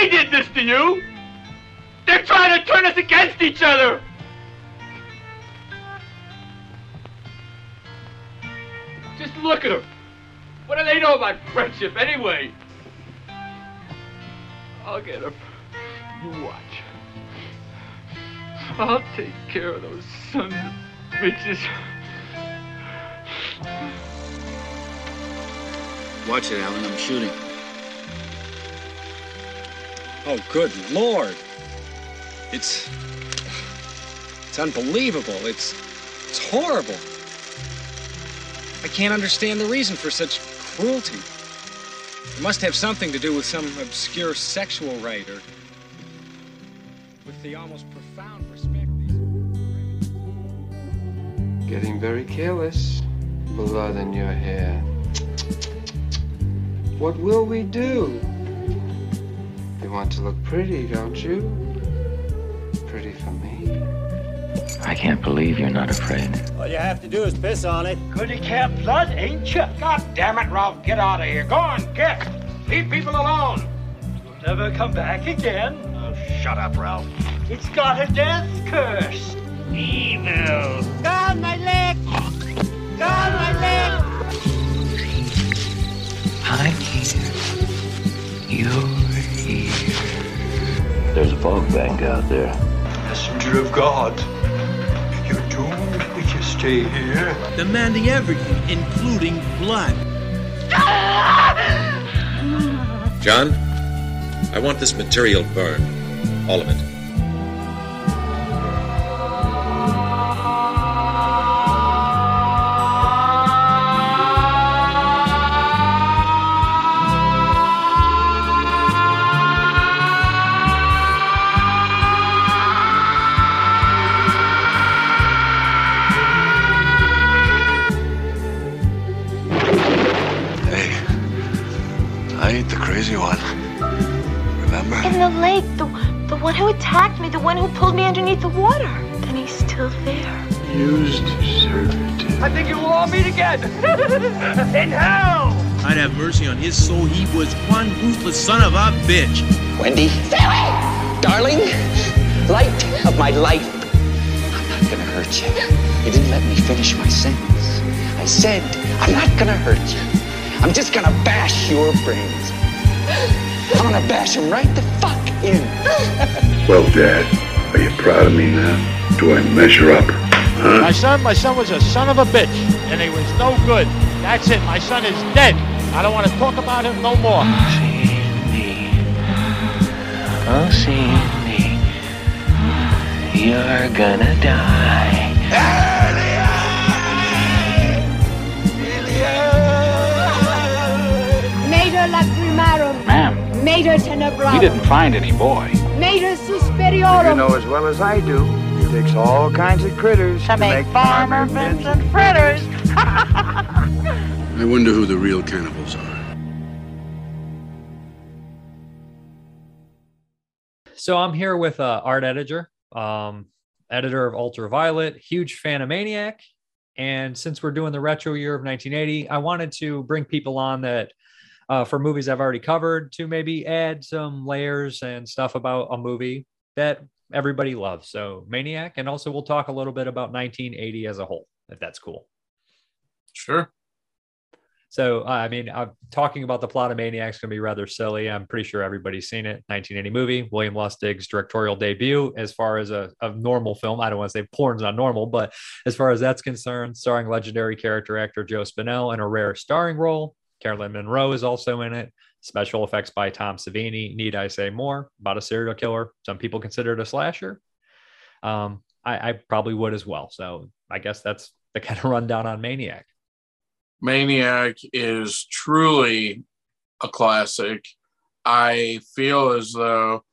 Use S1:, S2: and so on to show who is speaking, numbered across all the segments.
S1: They did this to you. They're trying to turn us against each other. Just look at them. What do they know about friendship anyway? I'll get them. You watch. I'll take care of those sons of bitches.
S2: Watch it, Alan. I'm shooting.
S3: Oh, good lord. It's. It's unbelievable. It's. It's horrible. I can't understand the reason for such cruelty. It must have something to do with some obscure sexual rite or. with the almost profound respect.
S4: Getting very careless. Blood in your hair. What will we do? You want to look pretty, don't you? Pretty for me.
S5: I can't believe you're not afraid.
S6: All you have to do is piss on it.
S1: Good at care blood, ain't you?
S6: God damn it, Ralph, get out of here. Go on, get. Leave people alone.
S1: You'll never come back again.
S6: Oh, shut up, Ralph.
S1: It's got a death curse. Evil.
S7: God, my leg! God, my leg!
S5: I'm here. You're here. There's a fog bank out there.
S1: Messenger of God. You're doomed if you stay here.
S8: demanding everything, including blood.
S9: John, I want this material burned. All of it.
S10: The one
S11: who pulled me underneath the water. Then he's still there.
S10: Used servitude.
S1: I think you will all meet again. In hell.
S8: I'd have mercy on his soul. He was one ruthless son of a bitch.
S12: Wendy, stay away! Darling, light of my life. I'm not gonna hurt you. You didn't let me finish my sentence. I said, I'm not gonna hurt you. I'm just gonna bash your brains. I'm gonna bash them right the fuck in.
S10: Well, Dad, are you proud of me now? Do I measure up? Huh?
S13: My son, my son was a son of a bitch, and he was no good. That's it. My son is dead. I don't want to talk about him no more.
S5: Oh, see me. You're gonna die.
S7: Mater lacrimarum.
S14: Ma'am,
S7: Mater tenebrarum.
S14: we didn't find any boy.
S7: Mater suspiriorum.
S14: You know as well as I do, it takes all kinds of critters to, make, Farmer Vincent fritters.
S10: I wonder who the real cannibals are.
S15: So I'm here with uh, Art Ettinger, um, editor of Ultra Violent, huge fan of Maniac. And since we're doing the retro year of 1980, I wanted to bring people on that uh, for movies I've already covered to maybe add some layers and stuff about a movie that everybody loves. So Maniac, and also we'll talk a little bit about 1980 as a whole, if that's cool.
S16: Sure.
S15: So, uh, I mean, I'm talking about the plot of Maniac is going to be rather silly. I'm pretty sure everybody's seen it. 1980 movie, William Lustig's directorial debut. As far as a, a normal film, I don't want to say porn's not normal, but as far as that's concerned, starring legendary character actor Joe Spinell in a rare starring role. Caroline Munro is also in it. Special effects by Tom Savini. Need I say more about a serial killer? Some people consider it a slasher. Um, I, I probably would as well. So I guess that's the kind of rundown on Maniac.
S16: Maniac is truly a classic. I feel as though,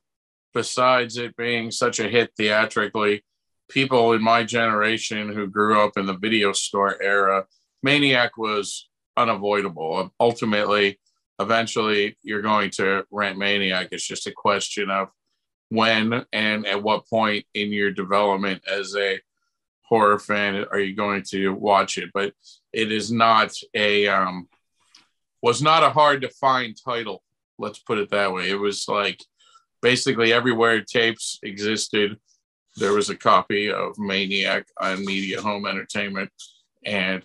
S16: besides it being such a hit theatrically, people in my generation who grew up in the video store era, Maniac was unavoidable. Ultimately, eventually, you're going to rent Maniac. It's just a question of when and at what point in your development as a horror fan are you going to watch it. But it is not a um, was not a hard to find title. Let's put it that way. It was like basically everywhere tapes existed, there was a copy of Maniac on Media Home Entertainment, and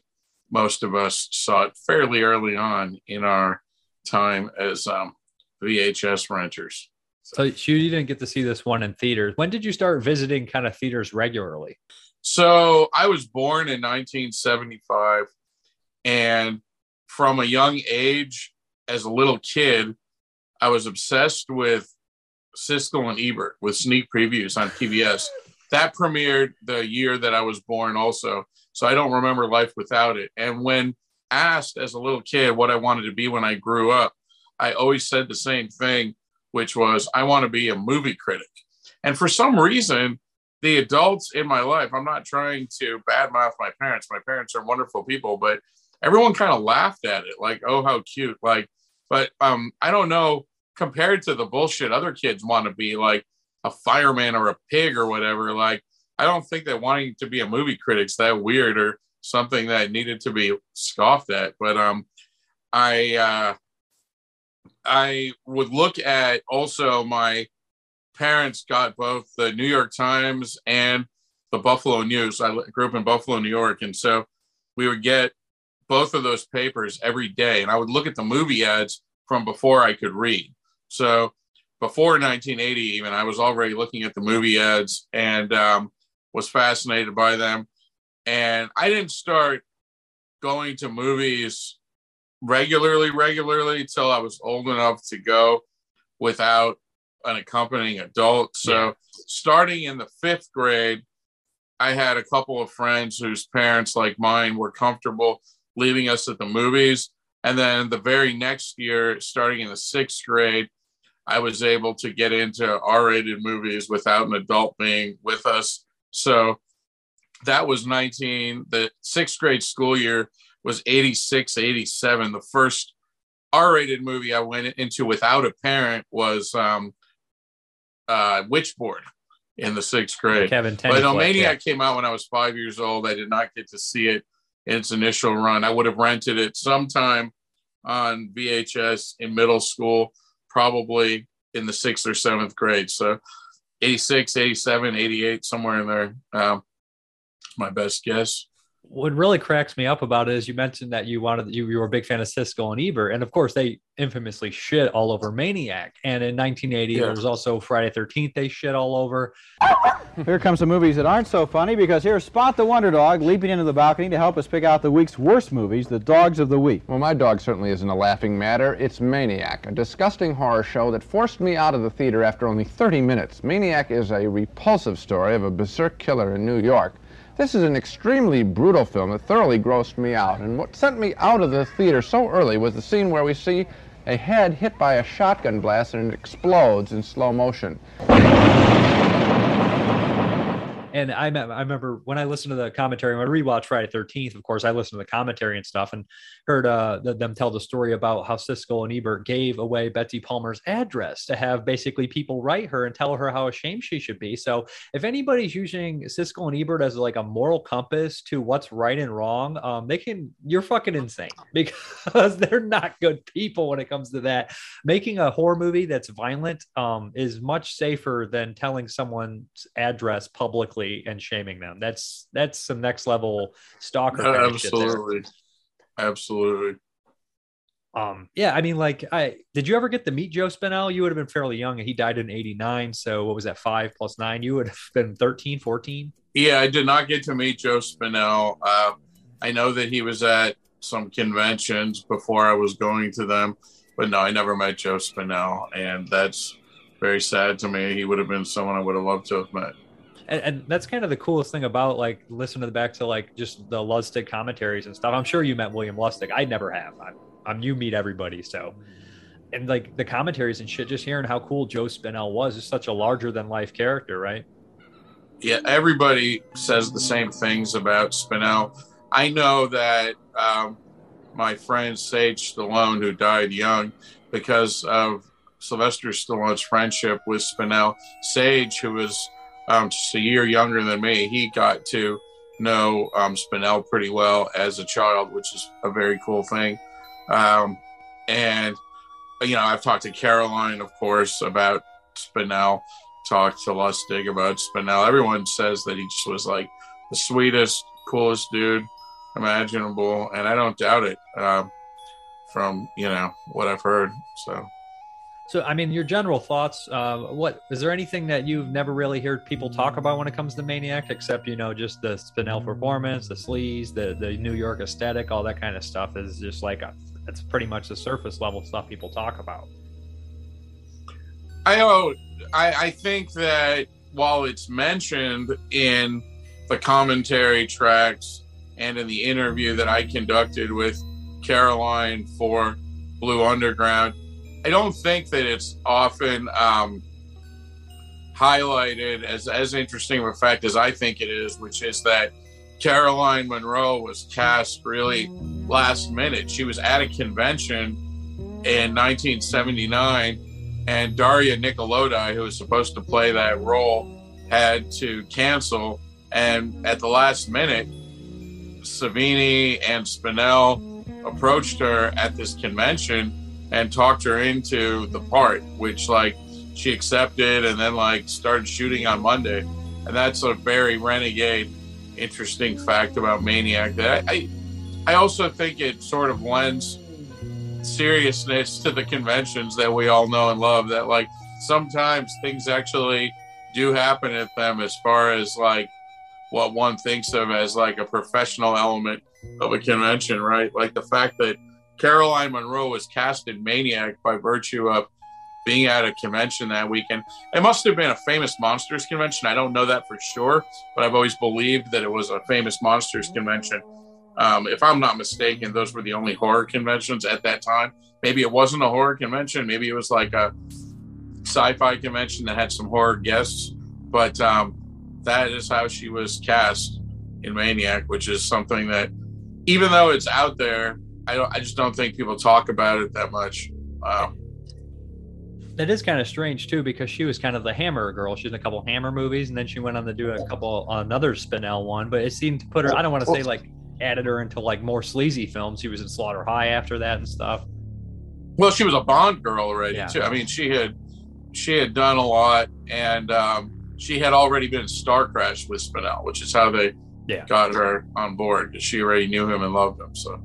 S16: most of us saw it fairly early on in our time as um, VHS renters.
S15: So you didn't get to see this one in theaters. When did you start visiting kind of theaters regularly?
S16: So I was born in 1975, and from a young age, as a little kid, I was obsessed with Siskel and Ebert with sneak previews on PBS. That premiered the year that I was born, also. So I don't remember life without it. And when asked as a little kid what I wanted to be when I grew up, I always said the same thing, which was, I want to be a movie critic. And for some reason, the adults in my life, I'm not trying to badmouth my parents. My parents are wonderful people, but everyone kind of laughed at it, like, oh, how cute. Like, but um, I don't know, compared to the bullshit other kids want to be, like a fireman or a pig or whatever, like, I don't think that wanting to be a movie critic's that weird or something that needed to be scoffed at. But um, I uh, I would look at also my parents got both the New York Times and the Buffalo News. I grew up in Buffalo, New York, and so we would get both of those papers every day, and I would look at the movie ads from before I could read. So before 1980, even I was already looking at the movie ads and um, was fascinated by them. And I didn't start going to movies regularly, regularly until I was old enough to go without an accompanying adult. So, yeah. starting in the fifth grade, I had a couple of friends whose parents, like mine, were comfortable leaving us at the movies. And then the very next year, starting in the sixth grade, I was able to get into R rated movies without an adult being with us. So that was 19, the sixth grade school year was 86, 87. The first R rated movie I went into without a parent was um, uh, Witchboard in the sixth grade.
S15: Kevin
S16: But no, Maniac yeah. came out when I was five years old. I did not get to see it in its initial run. I would have rented it sometime on VHS in middle school, probably in the sixth or seventh grade. So 86, 87, 88, somewhere in there. Um, my best guess
S15: what really cracks me up about it is you mentioned that you wanted you, you were a big fan of Siskel and Ebert, and of course they infamously shit all over Maniac. And in 1980, yeah. there was also Friday 13th. They shit all over.
S17: Here comes some movies that aren't so funny because here's Spot the Wonder Dog leaping into the balcony to help us pick out the week's worst movies, the dogs of the week.
S18: Well, my dog certainly isn't a laughing matter. It's Maniac, a disgusting horror show that forced me out of the theater after only 30 minutes. Maniac is a repulsive story of a berserk killer in New York this is an extremely brutal film that thoroughly grossed me out, and what sent me out of the theater so early was the scene where we see a head hit by a shotgun blast and it explodes in slow motion.
S15: And I, I remember when I listened to the commentary, when I rewatched Friday Thirteenth, of course, I listened to the commentary and stuff, and heard uh, them tell the story about how Siskel and Ebert gave away Betsy Palmer's address to have basically people write her and tell her how ashamed she should be. So if anybody's using Siskel and Ebert as like a moral compass to what's right and wrong, um, they can. You're fucking insane because they're not good people when it comes to that. Making a horror movie that's violent um, is much safer than telling someone's address publicly publicly and shaming them. That's that's some next level stalker.
S16: absolutely, absolutely.
S15: Um, yeah, I mean, like, I did you ever get to meet Joe Spinell? You would have been fairly young. and He died in 89. So what was that? Five plus nine. You would have been 13, 14.
S16: Yeah, I did not get to meet Joe Spinell. Uh, I know that he was at some conventions before I was going to them, but no, I never met Joe Spinell. And that's very sad to me. He would have been someone I would have loved to have met
S15: and, and, that's kind of the coolest thing about like listening to the back to like just the Lustig commentaries and stuff. I'm sure you met William Lustig. I never have. I'm, I'm you meet everybody. So, and like the commentaries and shit, just hearing how cool Joe Spinell was is such a larger than life character, right?
S16: Yeah, everybody says the same things about Spinell. I know that um, my friend Sage Stallone, who died young because of Sylvester Stallone's friendship with Spinell, Sage, who was um, just a year younger than me, he got to know um, Spinell pretty well as a child, which is a very cool thing. Um, and you know, I've talked to Caroline, of course, about Spinell talked to Lustig about Spinell. Everyone says that he just was like the sweetest, coolest dude imaginable, and I don't doubt it uh, from you know what I've heard. So.
S15: So, I mean, your general thoughts. Uh, what is there anything that you've never really heard people talk about when it comes to Maniac, except you know just the Spinell performance, the sleaze, the the New York aesthetic, all that kind of stuff is just like a, it's pretty much the surface level stuff people talk about.
S16: I know. I, I think that while it's mentioned in the commentary tracks and in the interview that I conducted with Caroline for Blue Underground, I don't think that it's often um, highlighted as as interesting of a fact as I think it is, which is that Caroline Munro was cast really last minute. She was at a convention in 1979 and Daria Nicolodi, who was supposed to play that role, had to cancel. And at the last minute, Savini and Spinell approached her at this convention and talked her into the part, which like she accepted and then like started shooting on Monday. And that's a very renegade, interesting fact about Maniac that I, I also think it sort of lends seriousness to the conventions that we all know and love that like sometimes things actually do happen at them as far as like what one thinks of as like a professional element of a convention right like the fact that caroline munro was cast in maniac by virtue of being at a convention that weekend it must have been a famous monsters convention i don't know that for sure but i've always believed that it was a famous monsters convention um, if I'm not mistaken, those were the only horror conventions at that time. Maybe it wasn't a horror convention. Maybe it was like a sci-fi convention that had some horror guests. But um, that is how she was cast in Maniac, which is something that, even though it's out there, I don't. I just don't think people talk about it that much. Um,
S15: that is kind of strange too, because she was kind of the Hammer girl. She's in a couple Hammer movies, and then she went on to do a couple another Spinell one. But it seemed to put her. I don't want to say like added her into like more sleazy films. She was in Slaughter High after that and stuff.
S16: Well, she was a Bond girl already yeah. too. I mean, she had she had done a lot, and um, she had already been in Starcrash with Spinell, which is how they yeah. got her on board. She already knew him and loved him. So,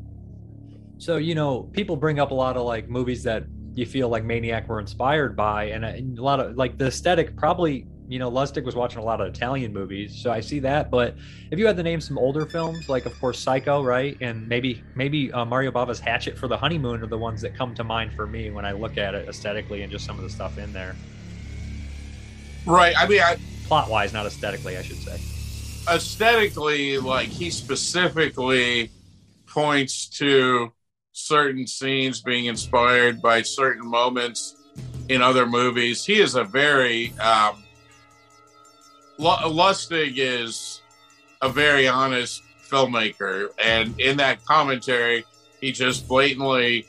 S15: so you know, people bring up a lot of like movies that you feel like Maniac were inspired by, and a, and a lot of like the aesthetic probably you know, Lustig was watching a lot of Italian movies, so I see that. But if you had to name some older films, like of course Psycho, right, and maybe maybe uh, Mario Bava's Hatchet for the Honeymoon are the ones that come to mind for me when I look at it aesthetically and just some of the stuff in there.
S16: Right. I mean, I,
S15: plot wise, not aesthetically, I should say.
S16: Aesthetically, like he specifically points to certain scenes being inspired by certain moments in other movies. He is a very um, Lustig is a very honest filmmaker, and in that commentary, he just blatantly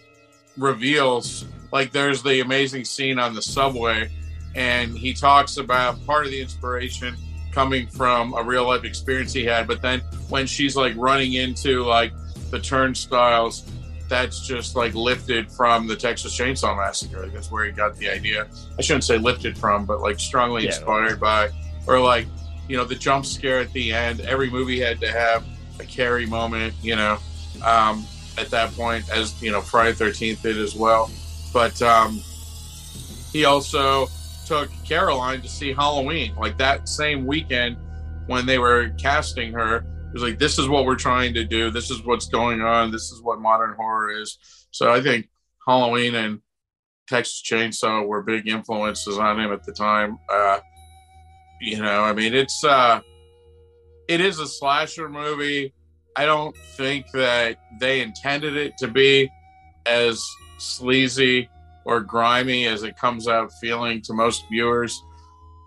S16: reveals like there's the amazing scene on the subway, and he talks about part of the inspiration coming from a real life experience he had, but then when she's like running into like the turnstiles, that's just like lifted from the Texas Chainsaw Massacre. That's where he got the idea. I shouldn't say lifted from, but like strongly yeah, inspired by or like you know the jump scare at the end. Every movie had to have a Carrie moment, you know, um, at that point, as you know, Friday Thirteenth did as well. But um, he also took Caroline to see Halloween, like that same weekend when they were casting her. It was like, this is what we're trying to do. This is what's going on. This is what modern horror is. So I think Halloween and Texas Chainsaw were big influences on him at the time. Uh, you know, I mean, it's uh, it is a slasher movie. I don't think that they intended it to be as sleazy or grimy as it comes out feeling to most viewers,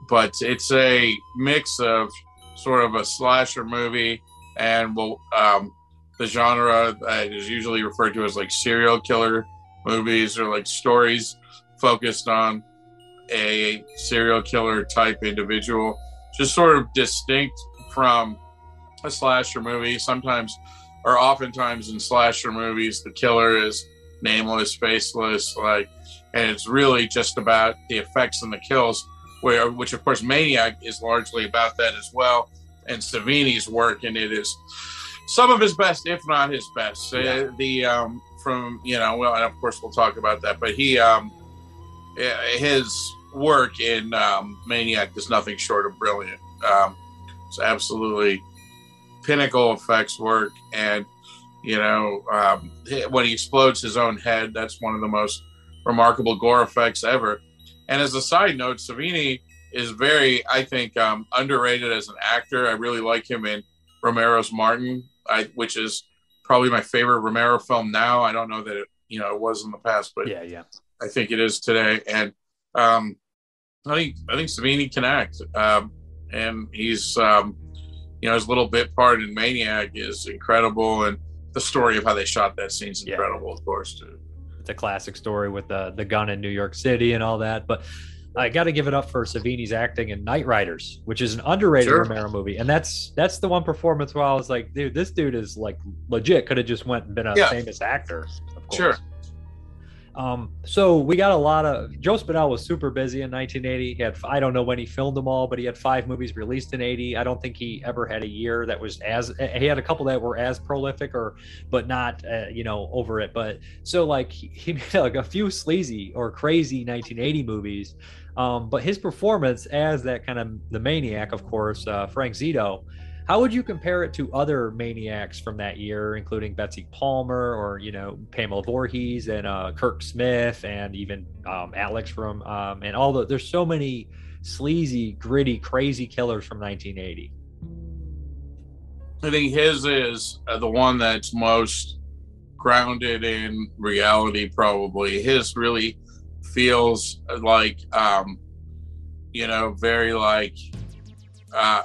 S16: but it's a mix of sort of a slasher movie and well, um, the genre that is usually referred to as like serial killer movies or like stories focused on a serial killer type individual, just sort of distinct from a slasher movie. Sometimes, or oftentimes in slasher movies, the killer is nameless, faceless. Like and it's really just about the effects and the kills. Where, which of course, Maniac is largely about that as well. And Savini's work and it is some of his best, if not his best.
S15: Yeah.
S16: Uh, the um, from you know, well, and of course we'll talk about that. But he, um, eh, his work in um, Maniac is nothing short of brilliant. Um, it's absolutely pinnacle effects work, and you know, um, when he explodes his own head, that's one of the most remarkable gore effects ever. And as a side note, Savini is very, I think, um, underrated as an actor. I really like him in Romero's Martin, I, which is probably my favorite Romero film now. I don't know that it, you know, it was in the past, but
S15: yeah, yeah,
S16: I think it is today. And um, I think I think Savini can act, um, and he's um, you know his little bit part in Maniac is incredible, and the story of how they shot that scene is incredible, of course, too.
S15: It's a classic story with the the gun in New York City and all that, but. I got to give it up for Savini's acting in Knightriders, which is an underrated
S16: Sure.
S15: Romero movie, and that's that's the one performance where I was like, dude, this dude is like legit. Could have just went and been a
S16: Yeah.
S15: famous actor. Of course.
S16: Sure.
S15: Um, so we got a lot of Joe Spinell was super busy in 1980. He had I don't know when he filmed them all, but he had five movies released in 80. I don't think he ever had a year that was as he had a couple that were as prolific or but not uh, you know over it. But so like he, he made like a few sleazy or crazy 1980 movies. Um, but his performance as that kind of the maniac, of course, uh, Frank Zito. How would you compare it to other maniacs from that year, including Betsy Palmer or you know Pamela Voorhees and uh, Kirk Smith and even um, Alex from um, and all the there's so many sleazy, gritty, crazy killers from 1980.
S16: I think his is uh, the one that's most grounded in reality. Probably his really feels like, um, you know, very like, uh,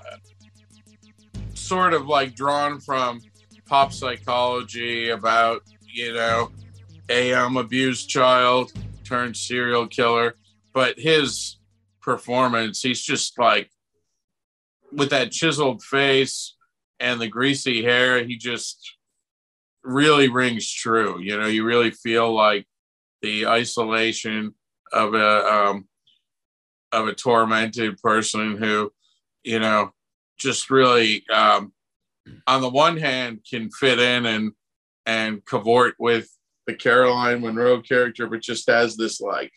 S16: sort of like drawn from pop psychology about you know a um, abused child turned serial killer. But his performance, he's just like with that chiseled face and the greasy hair, he just really rings true. You know, you really feel like the isolation of a um, of a tormented person who, you know, just really, um, on the one hand, can fit in and and cavort with the Caroline Munro character, but just has this like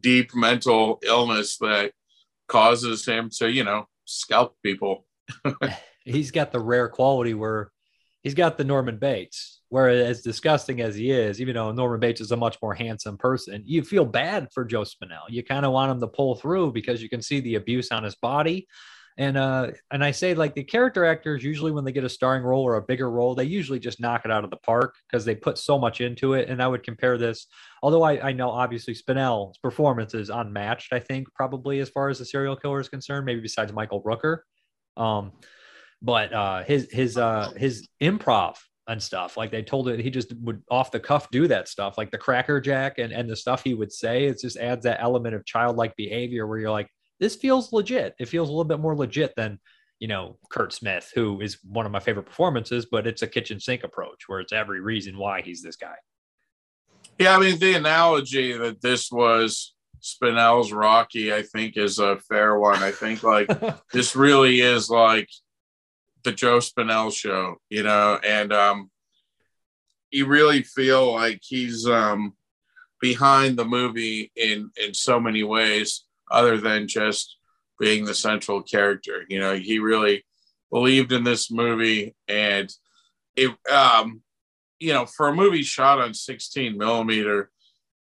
S16: deep mental illness that causes him to, you know, scalp people.
S15: He's got the rare quality where he's got the Norman Bates. Where as disgusting as he is, even though Norman Bates is a much more handsome person, you feel bad for Joe Spinell. You kind of want him to pull through because you can see the abuse on his body. And uh, and I say like the character actors usually when they get a starring role or a bigger role, they usually just knock it out of the park because they put so much into it. And I would compare this, although I, I know obviously Spinell's performance is unmatched, I think probably as far as the serial killer is concerned, maybe besides Michael Rooker. Um, but uh, his his uh, his improv and stuff. Like they told it he just would off the cuff do that stuff like the cracker jack and and the stuff he would say. It just adds that element of childlike behavior where you're like this feels legit. It feels a little bit more legit than you know kurt smith who is one of my favorite performances but it's a kitchen sink approach where it's every reason why he's this guy.
S16: Yeah, I mean the analogy that this was Spinell's Rocky, I think, is a fair one. I think like this really is like the Joe Spinell show, you know, and um you really feel like he's um behind the movie in in so many ways other than just being the central character. You know, he really believed in this movie and it um you know, for a movie shot on 16 millimeter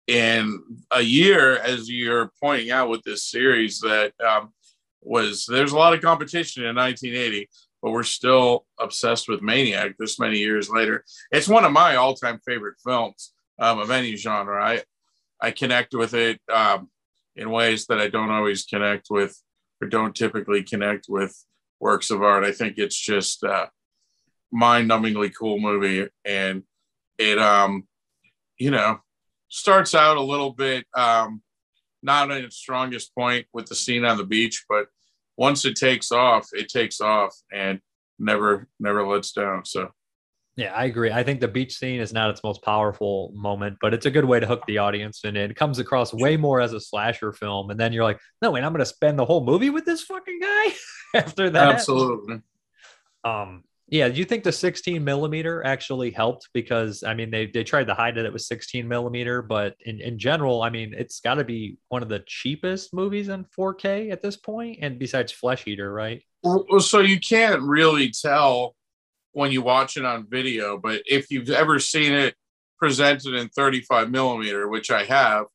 S16: in a year, as you're pointing out with this series, that um, was there's a lot of competition in 1980, but we're still obsessed with Maniac this many years later. It's one of my all-time favorite films um, of any genre. I I connect with it um, in ways that I don't always connect with or don't typically connect with works of art. I think it's just uh, mind-numbingly cool movie, and it um, you know starts out a little bit um, not at its strongest point with the scene on the beach, but once it takes off, it takes off and never never lets down. So
S15: Yeah, I agree. I think the beach scene is not its most powerful moment, but it's a good way to hook the audience, and it comes across way more as a slasher film. And then you're like, no, wait, I'm going to spend the whole movie with this fucking guy after that.
S16: Absolutely.
S15: Um, yeah, do you think the 16 millimeter actually helped? Because I mean, they they tried to hide it. It was 16 millimeter, but in in general, I mean, it's got to be one of the cheapest movies in 4K at this point, and besides Flesh Eater, right?
S16: So you can't really tell when you watch it on video, but if you've ever seen it presented in 35 millimeter, which I have,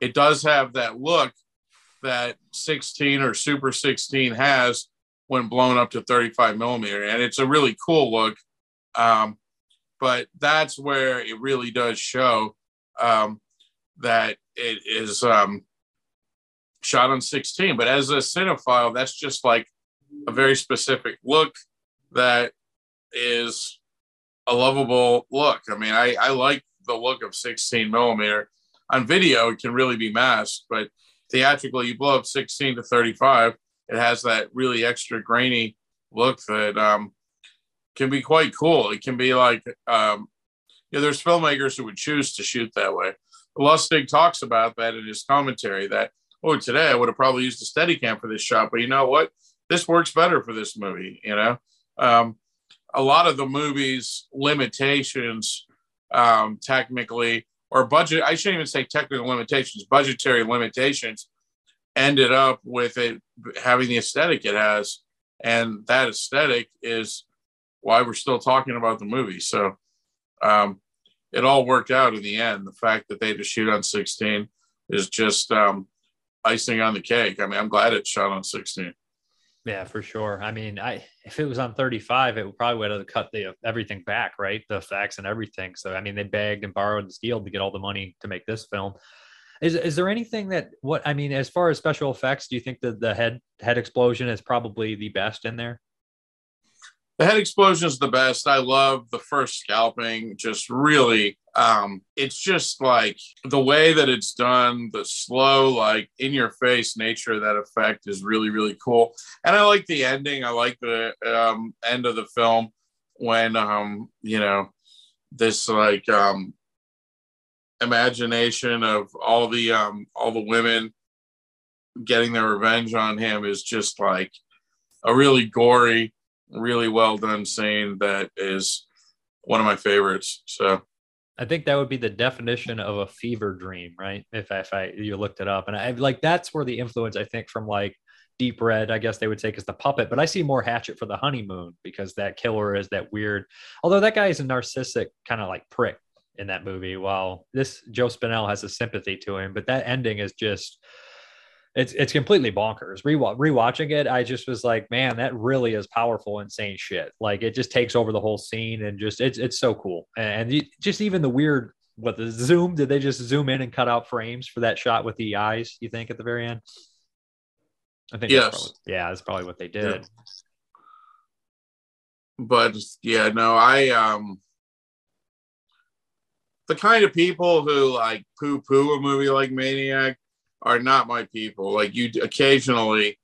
S16: it does have that look that 16 or Super 16 has when blown up to 35 millimeter, and it's a really cool look. Um, but that's where it really does show um, that it is um, shot on 16. But as a cinephile, that's just like a very specific look that is a lovable look. I mean, I, I like the look of 16 millimeter. On video, it can really be masked, but theatrically, you blow up 16 to 35, it has that really extra grainy look that um, can be quite cool. It can be like, um, you know, there's filmmakers who would choose to shoot that way. Lustig talks about that in his commentary that, oh, today I would have probably used a Steadicam for this shot, but you know what? This works better for this movie, you know? Um, a lot of the movie's limitations, um, technically, or budget, I shouldn't even say technical limitations, budgetary limitations, ended up with it having the aesthetic it has. And that aesthetic is why we're still talking about the movie. So um, it all worked out in the end. The fact that they just shoot on 16 is just um, icing on the cake. I mean, I'm glad it shot on 16.
S15: Yeah, for sure. I mean, I if it was on 35, it probably would have cut the everything back, right? The effects and everything. So I mean, they begged and borrowed and stealed to get all the money to make this film. Is is there anything that what I mean as far as special effects? Do you think that the head head explosion is probably the best in there?
S16: The head explosion is the best. I love the first scalping. Just really, um, it's just like the way that it's done, the slow, like in your face nature of that effect is really, really cool. And I like the ending. I like the um, end of the film when, um, you know, this like um, imagination of all the um, all the women getting their revenge on him is just like a really gory really well done scene that is one of my favorites. So
S15: I think that would be the definition of a fever dream, right? If if I you looked it up, and I like that's where the influence I think from like Deep Red, I guess they would take as the puppet, but I see more Hatchet for the honeymoon because that killer is that weird. Although that guy is a narcissistic kind of like prick in that movie, while this Joe Spinell has a sympathy to him, but that ending is just it's it's completely bonkers. Rewatch, rewatching it, I just was like, man, that really is powerful, insane shit. Like it just takes over the whole scene and just it's it's so cool. And you, just even the weird what the zoom did they just zoom in and cut out frames for that shot with the eyes? You think at the very end? I think
S16: yes.
S15: That's probably, yeah, that's probably what they did.
S16: Yeah. But yeah, no, I um the kind of people who like poo poo a movie like Maniac are not my people. Like you occasionally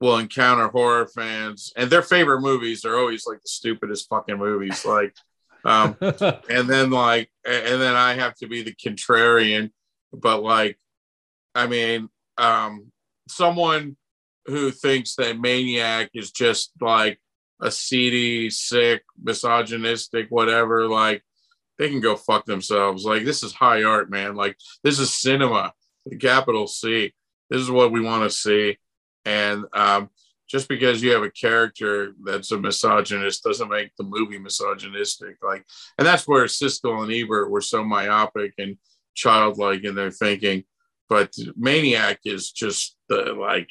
S16: will encounter horror fans and their favorite movies are always like the stupidest fucking movies. Like um and then like and then I have to be the contrarian. But like I mean, um someone who thinks that Maniac is just like a seedy, sick, misogynistic, whatever, like they can go fuck themselves. Like this is high art, man. Like this is cinema the capital C. This is what we want to see. And um, just because you have a character that's a misogynist doesn't make the movie misogynistic. Like, and that's where Siskel and Ebert were so myopic and childlike in their thinking. But Maniac is just the like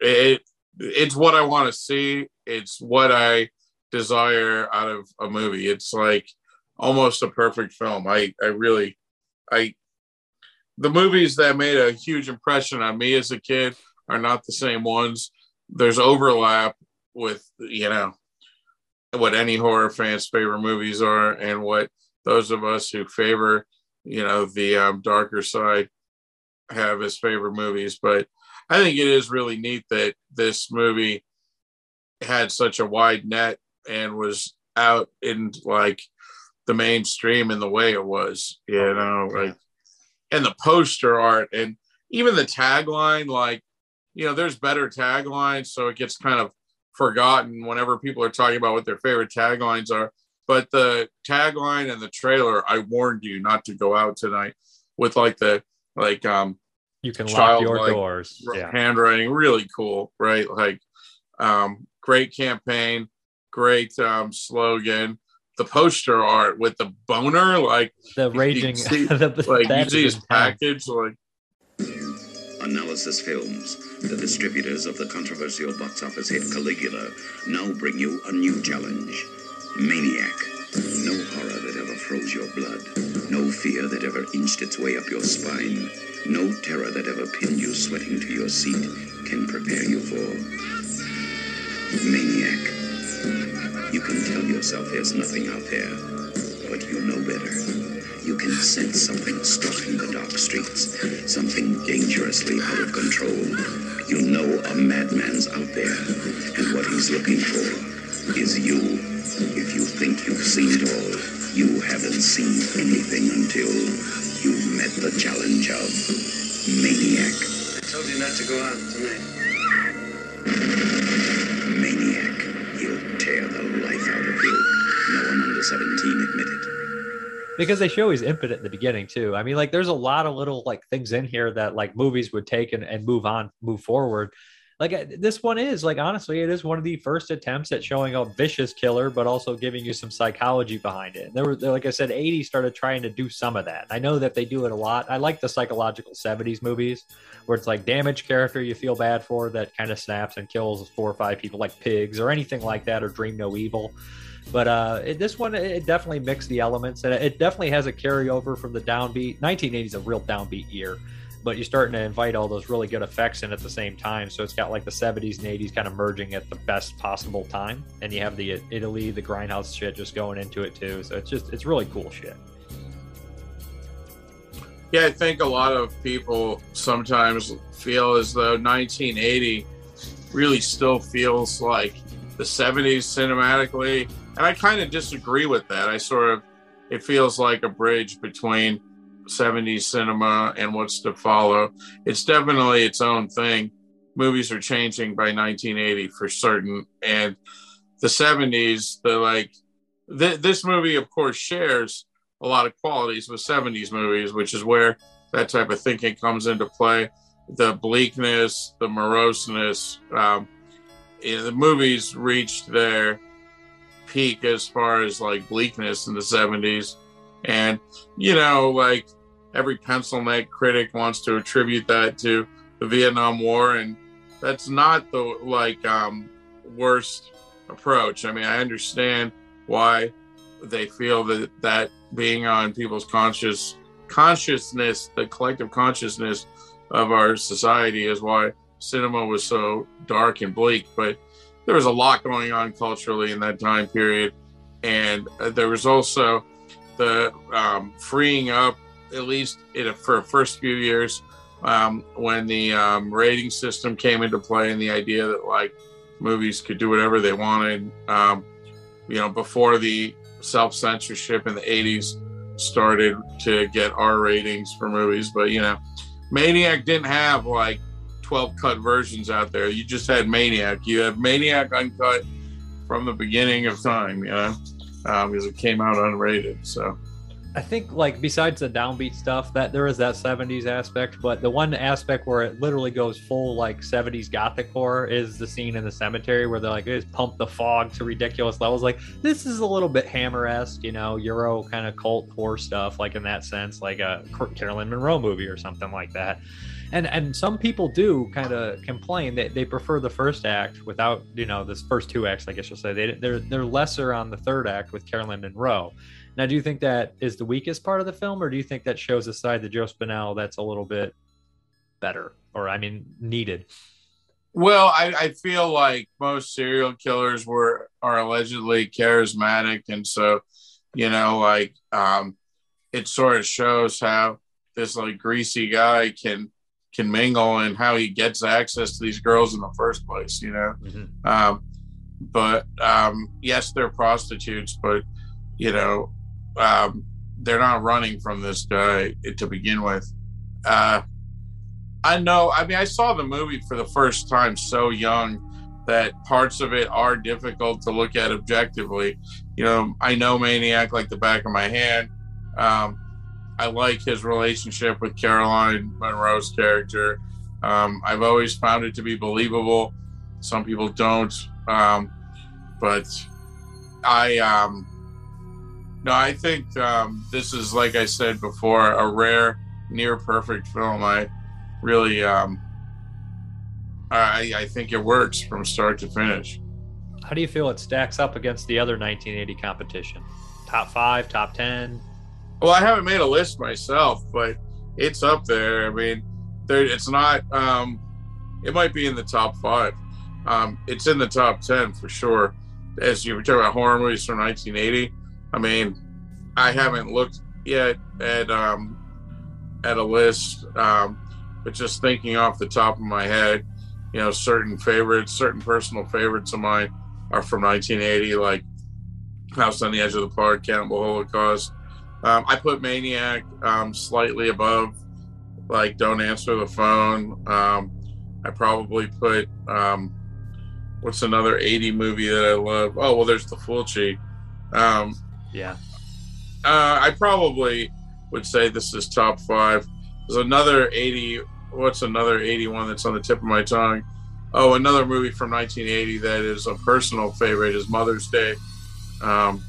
S16: it. It's what I want to see. It's what I desire out of a movie. It's like almost a perfect film. I I really I the movies that made a huge impression on me as a kid are not the same ones. There's overlap with, you know, what any horror fan's favorite movies are and what those of us who favor, you know, the um, darker side have as favorite movies. But I think it is really neat that this movie had such a wide net and was out in like the mainstream in the way it was, you know, like and the poster art and even the tagline, like, you know, there's better taglines, so it gets kind of forgotten whenever people are talking about what their favorite taglines are. But the tagline and the trailer, I warned you not to go out tonight with like the like um
S15: you can lock your doors.
S16: Yeah. Handwriting, really cool, right? Like um great campaign, great um slogan. The poster art with the boner, like
S15: the raging,
S16: see, the, like you see his package, like
S19: Analysis Films, the distributors of the controversial box office hit Caligula, now bring you a new challenge. Maniac. No horror that ever froze your blood, no fear that ever inched its way up your spine, no terror that ever pinned you sweating to your seat can prepare you for Maniac. You can tell yourself there's nothing out there, but you know better. You can sense something stalking the dark streets, something dangerously out of control. You know a madman's out there, and what he's looking for is you. If you think you've seen it all, you haven't seen anything until you've met the challenge of Maniac.
S20: I told you not to go out tonight.
S19: 17 admitted
S15: because they show he's impotent at the beginning too. I mean, like there's a lot of little like things in here that like movies would take and, and move on, move forward. Like this one is like honestly, it is one of the first attempts at showing a vicious killer, but also giving you some psychology behind it. And there were, like I said, 80 started trying to do some of that. I know that they do it a lot. I like the psychological 70s movies where it's like damaged character you feel bad for that kind of snaps and kills four or five people like pigs or anything like that or dream no evil. But uh, it, this one, it definitely mixed the elements, and it definitely has a carryover from the downbeat. 1980 is a real downbeat year, but you're starting to invite all those really good effects in at the same time. So it's got like the 70s and 80s kind of merging at the best possible time, and you have the Italy, the grindhouse shit just going into it too. So it's just it's really cool shit.
S16: Yeah, I think a lot of people sometimes feel as though 1980 really still feels like the 70s cinematically and I kind of disagree with that. I sort of, it feels like a bridge between 70s cinema and what's to follow. It's definitely its own thing. Movies are changing by 1980 for certain. And the 70s, the like, th- this movie, of course, shares a lot of qualities with 70s movies, which is where that type of thinking comes into play. The bleakness, the moroseness, um, know, the movies reached their peak as far as like bleakness in the 70s. And, you know, like every pencil neck critic wants to attribute that to the Vietnam War. And that's not the like um, worst approach. I mean, I understand why they feel that that being on people's conscious consciousness, the collective consciousness of our society is why cinema was so dark and bleak. But there was a lot going on culturally in that time period, and uh, there was also the um, freeing up, at least a, for the first few years, um, when the um, rating system came into play, and the idea that like movies could do whatever they wanted. Um, you know, before the self censorship in the '80s started to get R ratings for movies, but you know, Maniac didn't have like 12 cut versions out there. You just had Maniac. You have Maniac uncut from the beginning of time, you know, um, because it came out unrated. So
S15: I think like besides the downbeat stuff, that there is that 70s aspect, but the one aspect where it literally goes full like 70s gothic horror is the scene in the cemetery where they're like just pump the fog to ridiculous levels. Like this is a little bit hammer-esque, you know, Euro kind of cult horror stuff, like in that sense, like a Caroline Munro movie or something like that and and some people do kind of complain that they prefer the first act without you know this first two acts i guess you'll say. They, they're they're lesser on the third act with caroline munro. Now do you think that is the weakest part of the film or do you think that shows a side to joe spinell that's a little bit better or i mean needed?
S16: Well I, I feel like most serial killers were are allegedly charismatic and so you know like um it sort of shows how this like greasy guy can can mingle and how he gets access to these girls in the first place, you know. Mm-hmm. Um, but um, yes, they're prostitutes, but you know, um, they're not running from this guy to begin with. Uh, I know. I mean, I saw the movie for the first time so young that parts of it are difficult to look at objectively. You know, I know Maniac like the back of my hand. Um, I like his relationship with Caroline Munro's character. Um, I've always found it to be believable. Some people don't, um, but I um, no, I think um, this is like I said before, a rare, near perfect film. I really, um, I, I think it works from start to finish.
S15: How do you feel it stacks up against the other 1980 competition? Top five, top ten?
S16: Well, I haven't made a list myself, but it's up there. I mean, there it's not. Um, it might be in the top five. Um, it's in the top ten for sure. As you were talking about horror movies from 1980, I mean, I haven't looked yet at um, at a list, um, but just thinking off the top of my head, you know, certain favorites, certain personal favorites of mine are from 1980, like House on the Edge of the Park, Cannibal Holocaust. Um, I put Maniac um, slightly above, like Don't Answer the Phone. Um, I probably put um, what's another 80 movie that I love? Oh well, there's The Fulci. Um,
S15: yeah.
S16: Uh, I probably would say this is top five. There's another 80. What's another 81 that's on the tip of my tongue? Oh, another movie from 1980 that is a personal favorite is Mother's Day. Um,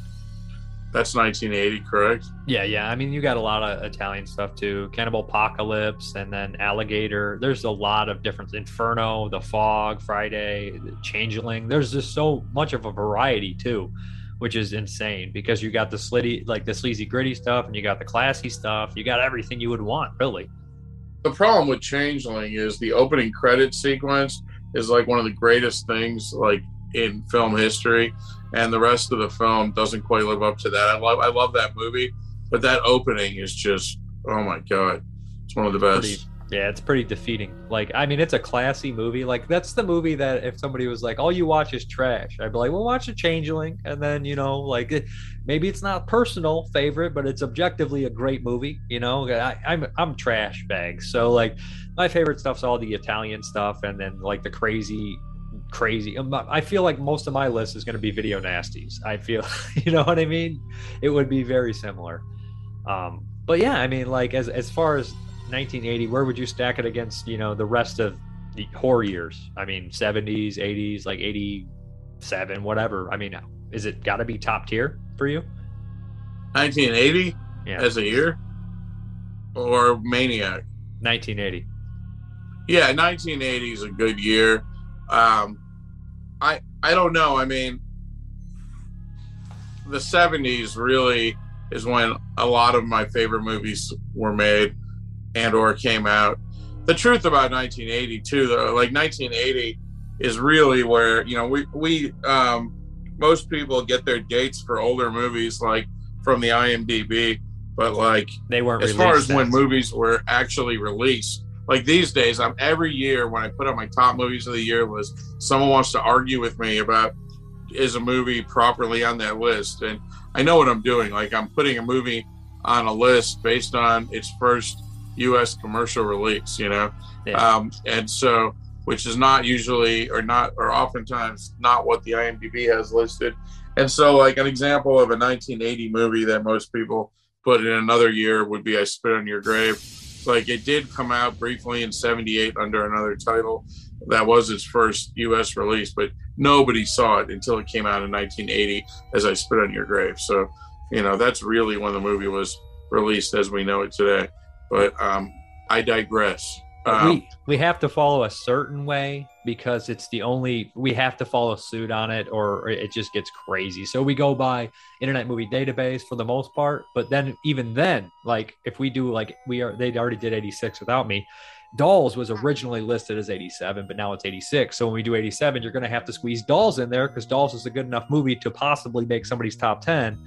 S16: that's 1980, correct?
S15: Yeah, yeah. I mean, you got a lot of Italian stuff too. Cannibal Apocalypse, and then Alligator. There's a lot of different Inferno, The Fog, Friday, the Changeling. There's just so much of a variety too, which is insane because you got the slitty, like the sleazy, gritty stuff, and you got the classy stuff. You got everything you would want, really.
S16: The problem with Changeling is the opening credit sequence is like one of the greatest things like in film history and the rest of the film doesn't quite live up to that. I love I love that movie, but that opening is just oh my god, it's one of the best.
S15: Pretty, yeah, it's pretty defeating. Like, I mean, it's a classy movie. Like, that's the movie that if somebody was like, "All you watch is trash," I'd be like, "Well, watch a Changeling," and then you know, like, maybe it's not personal favorite, but it's objectively a great movie. You know, I, I'm I'm trash bag, so like, my favorite stuff's all the Italian stuff, and then like the crazy crazy. Um, I feel like most of my list is going to be video nasties. I feel, you know what I mean? It would be very similar. Um, but yeah, I mean, like as as far as 1980, where would you stack it against, you know, the rest of the horror years? I mean, 70s, 80s, like 87, whatever. I mean, is it got to be top tier for you?
S16: 1980
S15: yeah.
S16: as a year, or Maniac?
S15: 1980.
S16: Yeah, 1980 is a good year. Um, I I don't know. I mean, the '70s really is when a lot of my favorite movies were made and or came out. The truth about 1980 too, though, like 1980 is really where you know we we um, most people get their dates for older movies like from the IMDb, but like
S15: they weren't
S16: as far as when movies were actually released like these days i'm every year when i put on my top movies of the year list someone wants to argue with me about is a movie properly on that list? And i know what i'm doing. Like i'm putting a movie on a list based on its first us commercial release you know? Yeah. um, and so which is not usually or not or oftentimes not what the imdb has listed. And so like an example of a 1980 movie that most people put in another year would be i spit on your grave like it did come out briefly in 78 under another title. That was its first us release but nobody saw it until it came out in 1980 as i spit on your grave. So you know that's really when the movie was released as we know it today. But um i digress um,
S15: we we have to follow a certain way because it's the only we have to follow suit on it or it just gets crazy. So we go by Internet Movie Database for the most part, but then even then, like if we do like we are they already did 86 without me. Dolls was originally listed as 87, but now it's 86. So when we do 87, you're going to have to squeeze Dolls in there because Dolls is a good enough movie to possibly make somebody's top 10.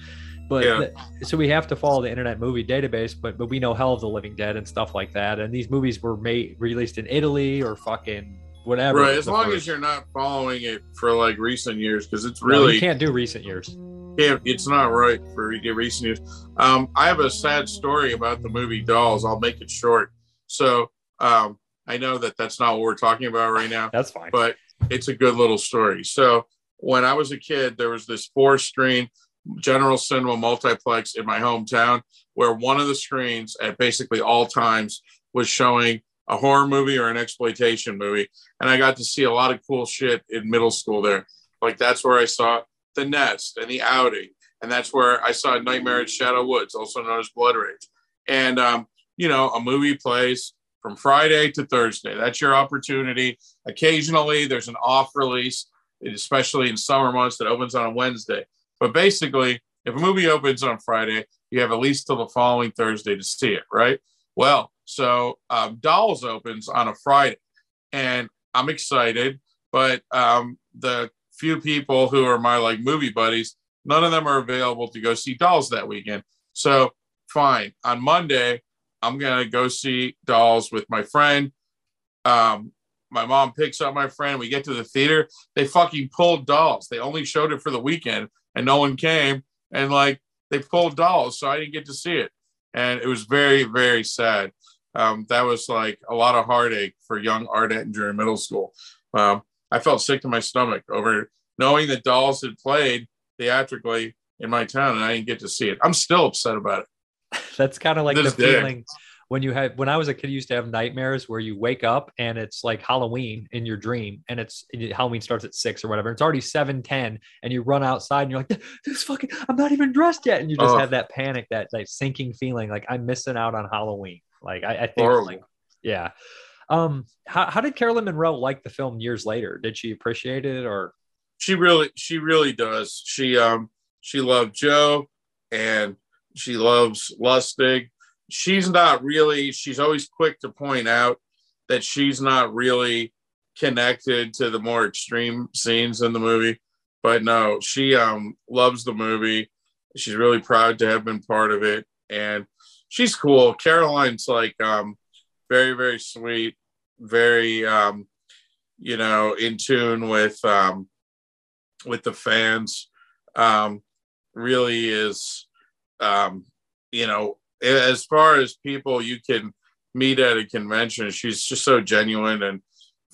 S15: But yeah. the, so we have to follow the Internet Movie Database, but but we know Hell of the Living Dead and stuff like that. And these movies were made released in Italy or fucking whatever.
S16: Right, as long
S15: first-
S16: as you're not following it for like recent years, because it's
S15: No,
S16: really
S15: you can't do recent years.
S16: Yeah, it's not right for recent years. Um, I have a sad story about the movie Dolls. I'll make it short. So um, I know that that's not what we're talking about right now.
S15: That's fine.
S16: But it's a good little story. So when I was a kid, there was this four screen General Cinema multiplex in my hometown where one of the screens at basically all times was showing a horror movie or an exploitation movie. And I got to see a lot of cool shit in middle school there. Like that's where I saw The Nest and The Outing. And that's where I saw Nightmare at Shadow Woods, also known as Blood Rage. And, um, you know, a movie plays from Friday to Thursday. That's your opportunity. Occasionally, there's an off release, especially in summer months, that opens on a Wednesday. But basically, if a movie opens on Friday, you have at least till the following Thursday to see it, right? Well, so um, Dolls opens on a Friday, and I'm excited, but um, the few people who are my like movie buddies, none of them are available to go see Dolls that weekend. So fine, on Monday, I'm gonna go see Dolls with my friend. Um, my mom picks up my friend. We get to the theater. They fucking pulled Dolls. They only showed it for the weekend, and no one came. And like they pulled Dolls, so I didn't get to see it, and it was very, very sad. Um, that was like a lot of heartache for young Art Ettinger in middle school. Um, I felt sick to my stomach over knowing that Dolls had played theatrically in my town, and I didn't get to see it. I'm still upset about it.
S15: That's kind of like
S16: This
S15: the
S16: day.
S15: feeling when you had when I was a kid, I used to have nightmares where you wake up and it's like Halloween in your dream, and it's Halloween starts at six or whatever. It's already seven ten, and you run outside and you're like, "This fucking, I'm not even dressed yet," and you just
S16: Oh.
S15: have that panic, that that sinking feeling, like I'm missing out on Halloween. Like I, I think,
S16: Horrible.
S15: like, yeah. Um, how how did Caroline Munro like the film years later? Did she appreciate it or?
S16: she really she really does she um she loved joe and she loves lustig she's not really she's always quick to point out that she's not really connected to the more extreme scenes in the movie. But no she um loves the movie. She's really proud to have been part of it. And she's cool. Caroline's like um very very sweet very um you know in tune with um with the fans. Um, really is um, you know as far as people you can meet at a convention she's just so genuine and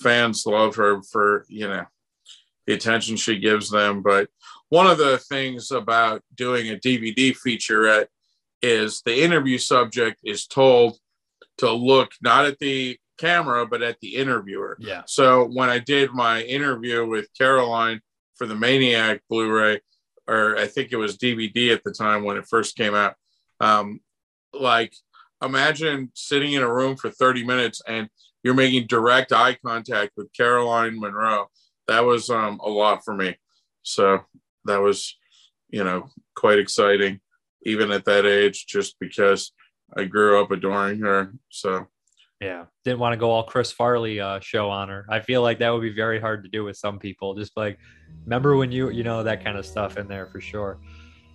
S16: fans love her for you know the attention she gives them but one of the things about doing a dvd featurette is the interview subject is told to look not at the camera but at the interviewer
S15: Yeah.
S16: so when I did my interview with Caroline for the Maniac Blu-ray, or I think it was DVD at the time when it first came out, um, like imagine sitting in a room for 30 minutes and you're making direct eye contact with Caroline Munro. That was um, a lot for me. So that was, you know, quite exciting, even at that age, just because I grew up adoring her. So
S15: Yeah, didn't want to go all Chris Farley uh, show on her. I feel like that would be very hard to do with some people. Just like, remember when you you know that kind of stuff in there for sure.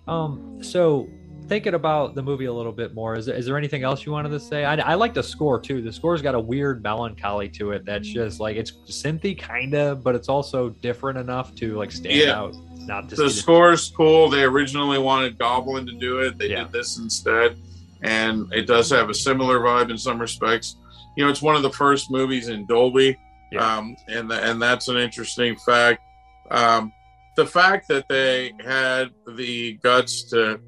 S15: Um, so thinking about the movie a little bit more, is, is there anything else you wanted to say? I, I like the score too. The score's got a weird melancholy to it. That's just like it's synthy kind of, but it's also different enough to like stand
S16: Yeah.
S15: out. Not just
S16: the score's cool. They originally wanted Goblin to do it. They
S15: Yeah.
S16: did this instead, and it does have a similar vibe in some respects. You know, it's one of the first movies in Dolby, um, and and that's an interesting fact. Um, the fact that they had the guts to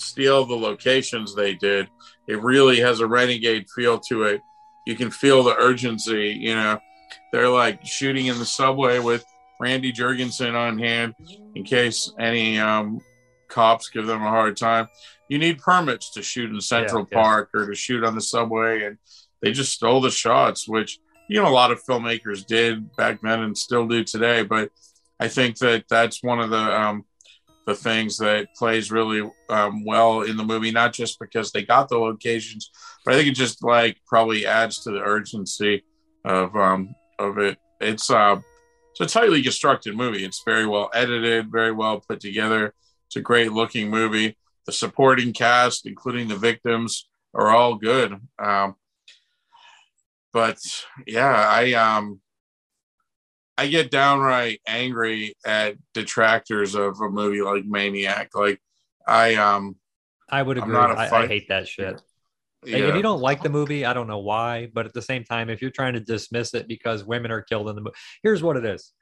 S16: steal the locations they did, it really has a renegade feel to it. You can feel the urgency. You know, they're like shooting in the subway with Randy Jurgensen on hand in case any um, cops give them a hard time. You need permits to shoot in Central
S15: Yeah, yeah.
S16: Park or to shoot on the subway, and they just stole the shots, which you know a lot of filmmakers did back then and still do today. But I think that that's one of the um, the things that plays really um, well in the movie, not just because they got the locations, but I think it just like probably adds to the urgency of um, of it. It's uh, it's a tightly constructed movie. It's very well edited, very well put together. It's a great looking movie. The supporting cast, including the victims, are all good. Um, but yeah, I um, I get downright angry at detractors of a movie like Maniac. Like I um
S15: I would agree. I, I hate that shit. Like,
S16: Yeah.
S15: If you don't like the movie, I don't know why, but at the same time, if you're trying to dismiss it because women are killed in the movie, here's what it is.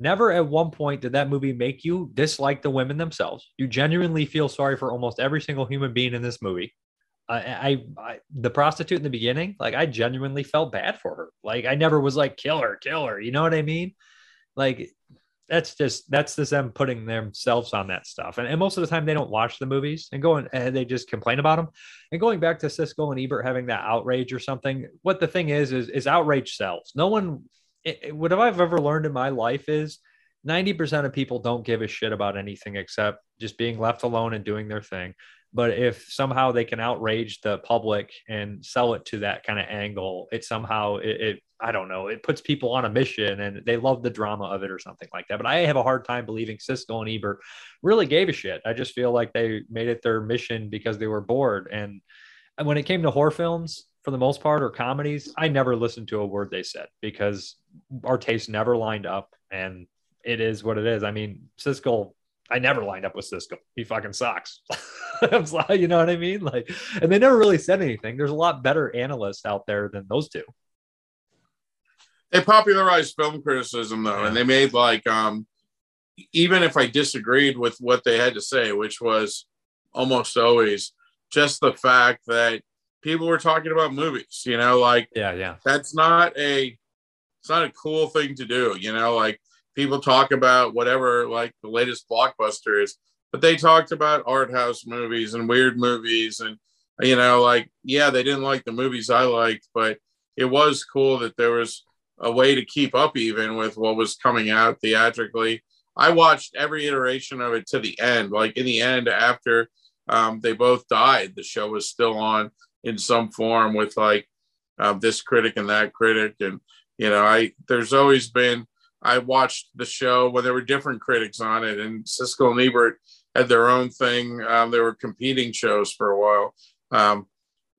S15: Never at one point did that movie make you dislike the women themselves. You genuinely feel sorry for almost every single human being in this movie. I, I, I, the prostitute in the beginning, like I genuinely felt bad for her. Like I never was like kill her, kill her. You know what I mean? Like that's just that's just them putting themselves on that stuff. And, and most of the time they don't watch the movies and go and, they just complain about them. And going back to Siskel and Ebert having that outrage or something, what the thing is is is outrage sells. No one it, it- what I've ever learned in my life is 90% of people don't give a shit about anything except just being left alone and doing their thing. But if somehow they can outrage the public and sell it to that kind of angle, it somehow it, it I don't know, it puts people on a mission and they love the drama of it or something like that. But I have a hard time believing Siskel and Ebert really gave a shit. I just feel like they made it their mission because they were bored. And when it came to horror films, for the most part, or comedies, I never listened to a word they said because our tastes never lined up. And it is what it is. I mean, Siskel, I never lined up with Siskel. He fucking sucks. Sorry, you know what I mean? Like, and they never really said anything. There's a lot better analysts out there than those two.
S16: they popularized film criticism though, and they made like um even if I disagreed with what they had to say, which was almost always just the fact that people were talking about movies, you know, like
S15: Yeah, yeah.
S16: that's not a it's not a cool thing to do, you know, like people talk about whatever like the latest blockbuster is, but they talked about art house movies and weird movies and you know, like yeah, they didn't like the movies I liked, but it was cool that there was a way to keep up even with what was coming out theatrically. I watched every iteration of it to the end. Like in the end, after um, they both died, the show was still on in some form with like um, this critic and that critic. And you know, I there's always been. I watched the show when there were different critics on it, and Siskel and Ebert had their own thing. Um, they were competing shows for a while. Um,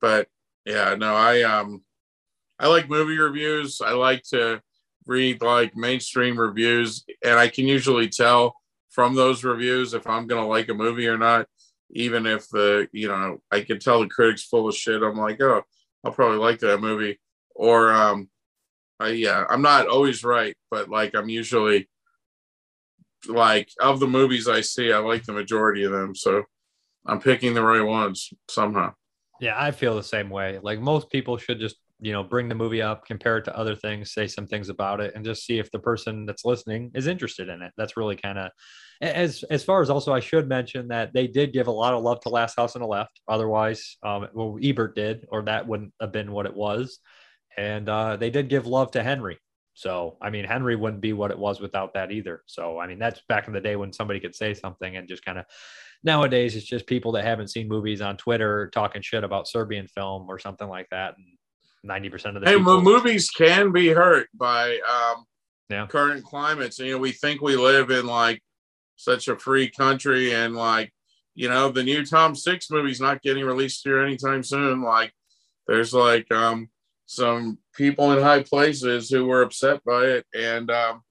S16: but yeah, no, I um, I like movie reviews. I like to read like mainstream reviews, and I can usually tell from those reviews if I'm gonna like a movie or not. Even if the you know I can tell the critics full of shit, I'm like, oh, I'll probably like that movie. Or um, I, yeah, I'm not always right, but like I'm usually like of the movies I see, I like the majority of them, so I'm picking the right ones somehow.
S15: Yeah, I feel the same way. Like most people should just, you know, bring the movie up, compare it to other things, say some things about it, and just see if the person that's listening is interested in it. That's really kind of as as far as also I should mention that they did give a lot of love to Last House on the Left. Otherwise, um, well, Ebert did, or that wouldn't have been what it was. And uh, they did give love to Henry. So I mean, Henry wouldn't be what it was without that either. So I mean, that's back in the day when somebody could say something and just kind of nowadays it's just people that haven't seen movies on Twitter talking shit about Serbian film or something like that. And ninety percent of the
S16: Hey,
S15: people,
S16: movies can be hurt by um,
S15: Yeah.
S16: current climates. You know, we think we live in like such a free country, and like, you know, the new Tom Six movie's not getting released here anytime soon. Like, there's like um, some people in high places who were upset by it, and um,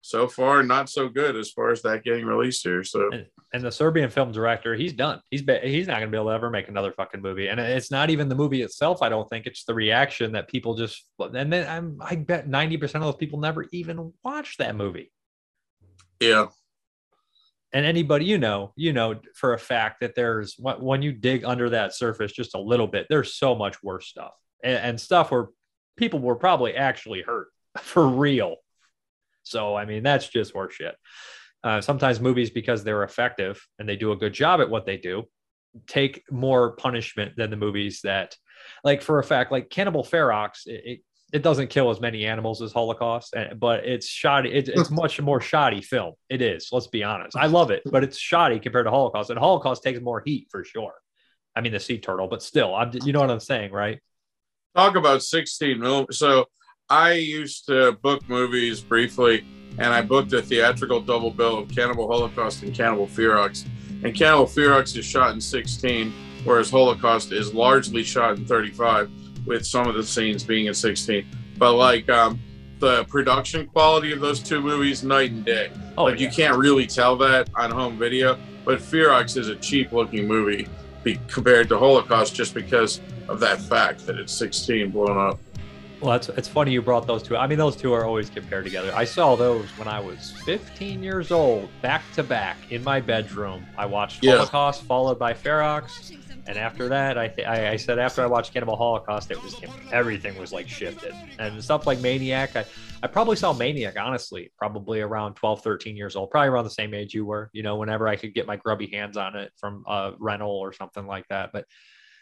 S16: so far, not so good as far as that getting released here. So.
S15: and the Serbian film director, he's done. He's be, he's not going to be able to ever make another fucking movie. And it's not even the movie itself. I don't think it's the reaction that people just. And then I'm, I bet ninety percent of those people never even watched that movie.
S16: Yeah.
S15: And anybody you know, you know for a fact that there's when you dig under that surface just a little bit, there's so much worse stuff and, and stuff where people were probably actually hurt for real. So I mean, that's just horseshit. Uh, sometimes movies, because they're effective and they do a good job at what they do, take more punishment than the movies that, like for a fact, like Cannibal Ferox, it, it, it doesn't kill as many animals as Holocaust, but it's shoddy. It, it's much more shoddy film. It is. Let's be honest. I love it, but it's shoddy compared to Holocaust, and Holocaust takes more heat for sure. I mean, the sea turtle, but still, I'm, you know what I'm saying, right?
S16: Talk about 16 mil. So I used to book movies briefly, and I booked a theatrical double bill of Cannibal Holocaust and Cannibal Ferox. And Cannibal Ferox is shot in 16, whereas Holocaust is largely shot in 35, with some of the scenes being in 16. But like um, the production quality of those two movies night and day.
S15: Oh,
S16: like you can't really tell that on home video. But Ferox is a cheap looking movie be, compared to Holocaust just because of that fact that it's 16 blown up.
S15: Well, it's, it's funny you brought those two. I mean, those two are always compared together. I saw those when I was 15 years old, back to back in my bedroom. I watched
S16: Yeah.
S15: Holocaust followed by Ferox, and after that, I, th- I I said after I watched Cannibal Holocaust, it was everything was like shifted, and stuff like Maniac. I I probably saw Maniac honestly, probably around 12, 13 years old, probably around the same age you were. You know, whenever I could get my grubby hands on it from a rental or something like that, but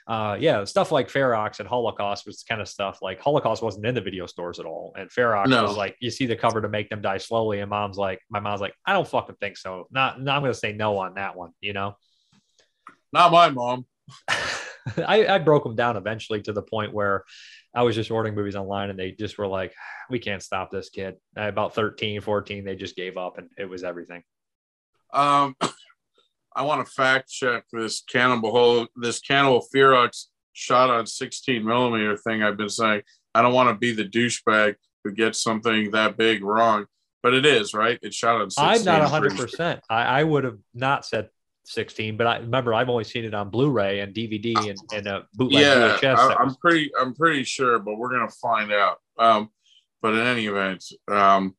S15: uh, yeah, stuff like Ferox and Holocaust was kind of stuff like Holocaust wasn't in the video stores at all, and Ferox
S16: No.
S15: was like you see the cover to make them die slowly, and mom's like, my mom's like, I don't fucking think so. Not, no, I'm gonna say no on that one. You know,
S16: Not my mom.
S15: I, I broke them down eventually to the point where I was just ordering movies online, and they just were like, we can't stop this kid. At about 13, 14, they just gave up, and it was everything.
S16: Um, I want to fact check this cannibal hole, this cannibal Ferox shot on 16 millimeter thing. I've been saying I don't want to be the douchebag who gets something that big wrong, but it is right. It shot on 16.
S15: I'm not
S16: I'm
S15: 100.
S16: pretty sure.
S15: percent I, I would have not said 16, but I remember I've only seen it on Blu-ray and DVD and, and a bootleg
S16: Yeah,
S15: VHS.
S16: I, i'm pretty. I'm pretty sure, but we're gonna find out. Um, but in any event, um,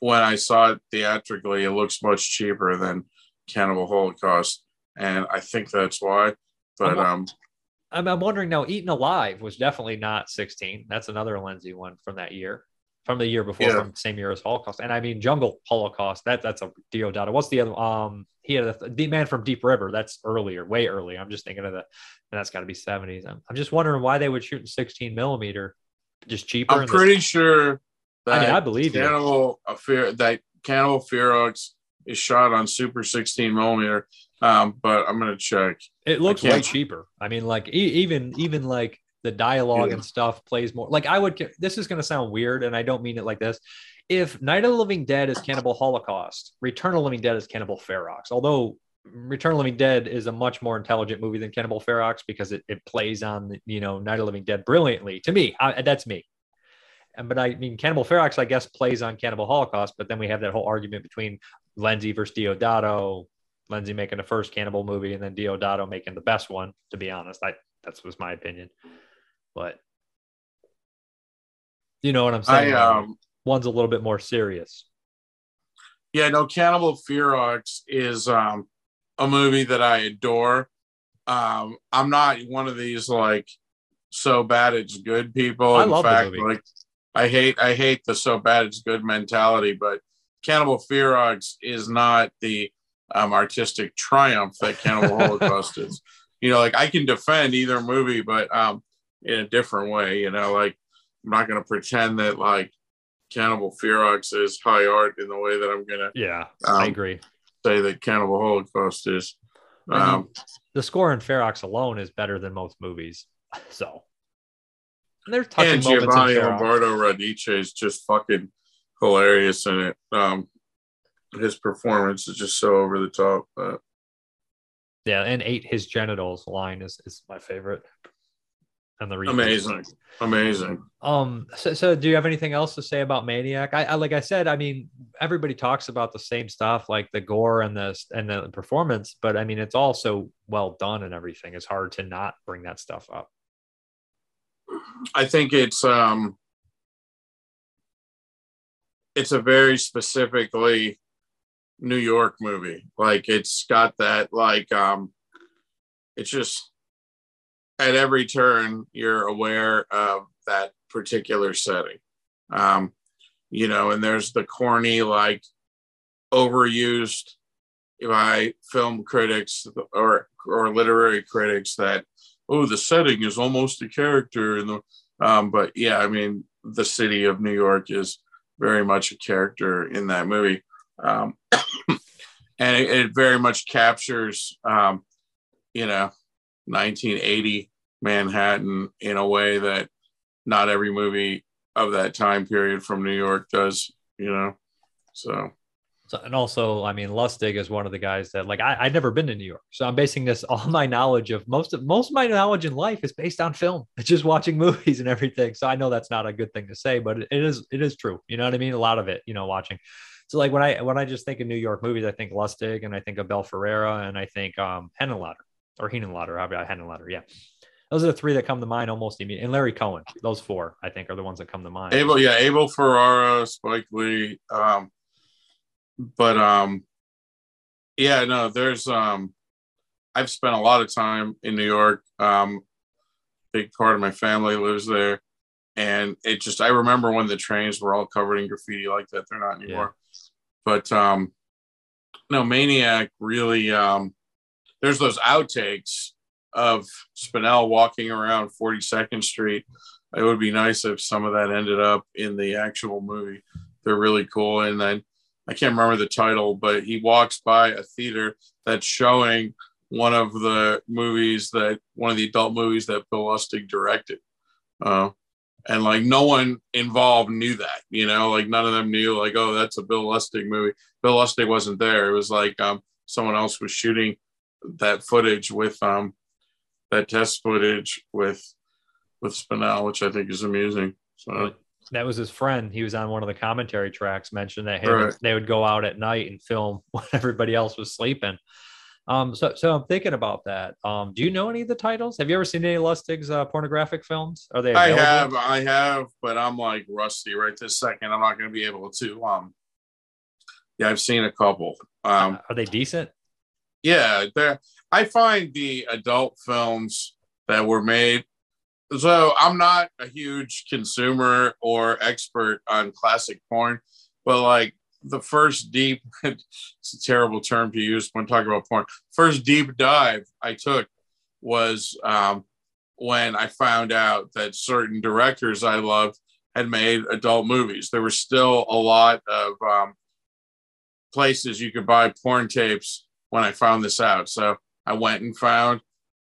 S16: when I saw it theatrically, it looks much cheaper than Cannibal Holocaust, and I think that's why. But
S15: I'm-
S16: um,
S15: I'm, I'm wondering now. Eaten Alive was definitely not 16. That's another Lenzi one from that year, from the year before,
S16: Yeah.
S15: from the same year as Holocaust. And I mean, Jungle Holocaust. That that's a Deodato. What's the other? Um, he had a, the man from Deep River. That's earlier, way earlier. I'm just thinking of the, and that's got to be 70s. I'm, I'm just wondering why they would shoot in 16 millimeter, just cheaper.
S16: I'm pretty sure that
S15: I mean, I believe you.
S16: Cannibal Fear that Cannibal Ferox is shot on Super 16 millimeter. Um, but I'm gonna check.
S15: It looks way cheaper. I mean, like e- even even like the dialogue
S16: Yeah.
S15: and stuff plays more. Like I would. This is going to sound weird, and I don't mean it like this. If Night of the Living Dead is Cannibal Holocaust, Return of the Living Dead is Cannibal Ferox. Although Return of the Living Dead is a much more intelligent movie than Cannibal Ferox because it, it plays on you know Night of the Living Dead brilliantly. To me, I, that's me. But I mean, Cannibal Ferox, I guess, plays on Cannibal Holocaust. But then we have that whole argument between Lenzi versus Deodato. Lenzi making the first cannibal movie and then Deodato making the best one. To be honest, I that was my opinion. But you know what I'm saying?
S16: I um,
S15: One's a little bit more serious.
S16: Yeah, no, Cannibal Ferox is um, a movie that I adore. Um, I'm not one of these like so bad it's good people.
S15: I
S16: In fact,
S15: movie.
S16: like I hate I hate the so bad it's good mentality, but Cannibal Ferox is not the um, artistic triumph that Cannibal Holocaust is. You know, like I can defend either movie, but um, in a different way. You know, like I'm not going to pretend that like Cannibal Ferox is high art in the way that I'm going to
S15: Yeah,
S16: Um,
S15: I agree.
S16: say that Cannibal Holocaust is.
S15: I mean,
S16: Um,
S15: the score in Ferox alone is better than most movies. So and there's touching
S16: and Giovanni Lombardo Radice is just fucking hilarious in it. Um, his performance is just so over the top. Uh,
S15: Yeah, and ate his genitals line is, is my favorite. And the remake.
S16: amazing, amazing.
S15: Um. So, so, do you have anything else to say about Maniac? I, I like I said. I mean, everybody talks about the same stuff, like the gore and the and the performance, but I mean, it's all so well done and everything. It's hard to not bring that stuff up.
S16: I think it's um, it's a very specifically New York movie. Like it's got that like um, it's just at every turn you're aware of that particular setting. Um, you know, and there's the corny like overused by film critics or or literary critics that oh the setting is almost a character the um but yeah i mean the city of new york is very much a character in that movie um and it, it very much captures um you know 1980 manhattan in a way that not every movie of that time period from new york does you know so
S15: So, and also, I mean, Lustig is one of the guys that like I, I'd never been to New York, so I'm basing this all my knowledge of most of most of my knowledge in life is based on film. It's just watching movies and everything. So I know that's not a good thing to say, but it is it is true. You know what I mean? A lot of it, you know, watching. So like when I when I just think of New York movies, I think Lustig and I think of Bel Ferrara and I think um Henenlotter or Henenlotter, how about Henenlotter? Yeah. Those are the three that come to mind almost immediately. And Larry Cohen, those four, I think, are the ones that come to mind.
S16: Abel, yeah, Abel Ferrara, Spike Lee. Um, but um, yeah, no, there's um, I've spent a lot of time in New York. Um, big part of my family lives there, and it just I remember when the trains were all covered in graffiti like that. They're not anymore. Yeah. But um, no, Maniac really. Um, there's those outtakes of Spinell walking around 42nd Street. It would be nice if some of that ended up in the actual movie. They're really cool, and then I can't remember the title, but he walks by a theater that's showing one of the movies that one of the adult movies that Bill Lustig directed. Uh, and like no one involved knew that, you know, like none of them knew like, oh, that's a Bill Lustig movie. Bill Lustig wasn't there. It was like um, someone else was shooting that footage with um, that test footage with with Spinell, which I think is amusing. So
S15: that was his friend. He was on one of the commentary tracks. Mentioned that hey, right. they would go out at night and film when everybody else was sleeping. Um, so, so I'm thinking about that. Um, do you know any of the titles? Have you ever seen any Lustig's uh, pornographic films? Are they?
S16: Available? I have, I have, but I'm like rusty right this second. I'm not going to be able to. Um, yeah, I've seen a couple. Um,
S15: uh, are they decent?
S16: Yeah, they're. I find the adult films that were made so I'm not a huge consumer or expert on classic porn, but like the first deep it's a terrible term to use when talking about porn. First deep dive I took was um, when I found out that certain directors I loved had made adult movies. There were still a lot of um, places you could buy porn tapes when I found this out. So I went and found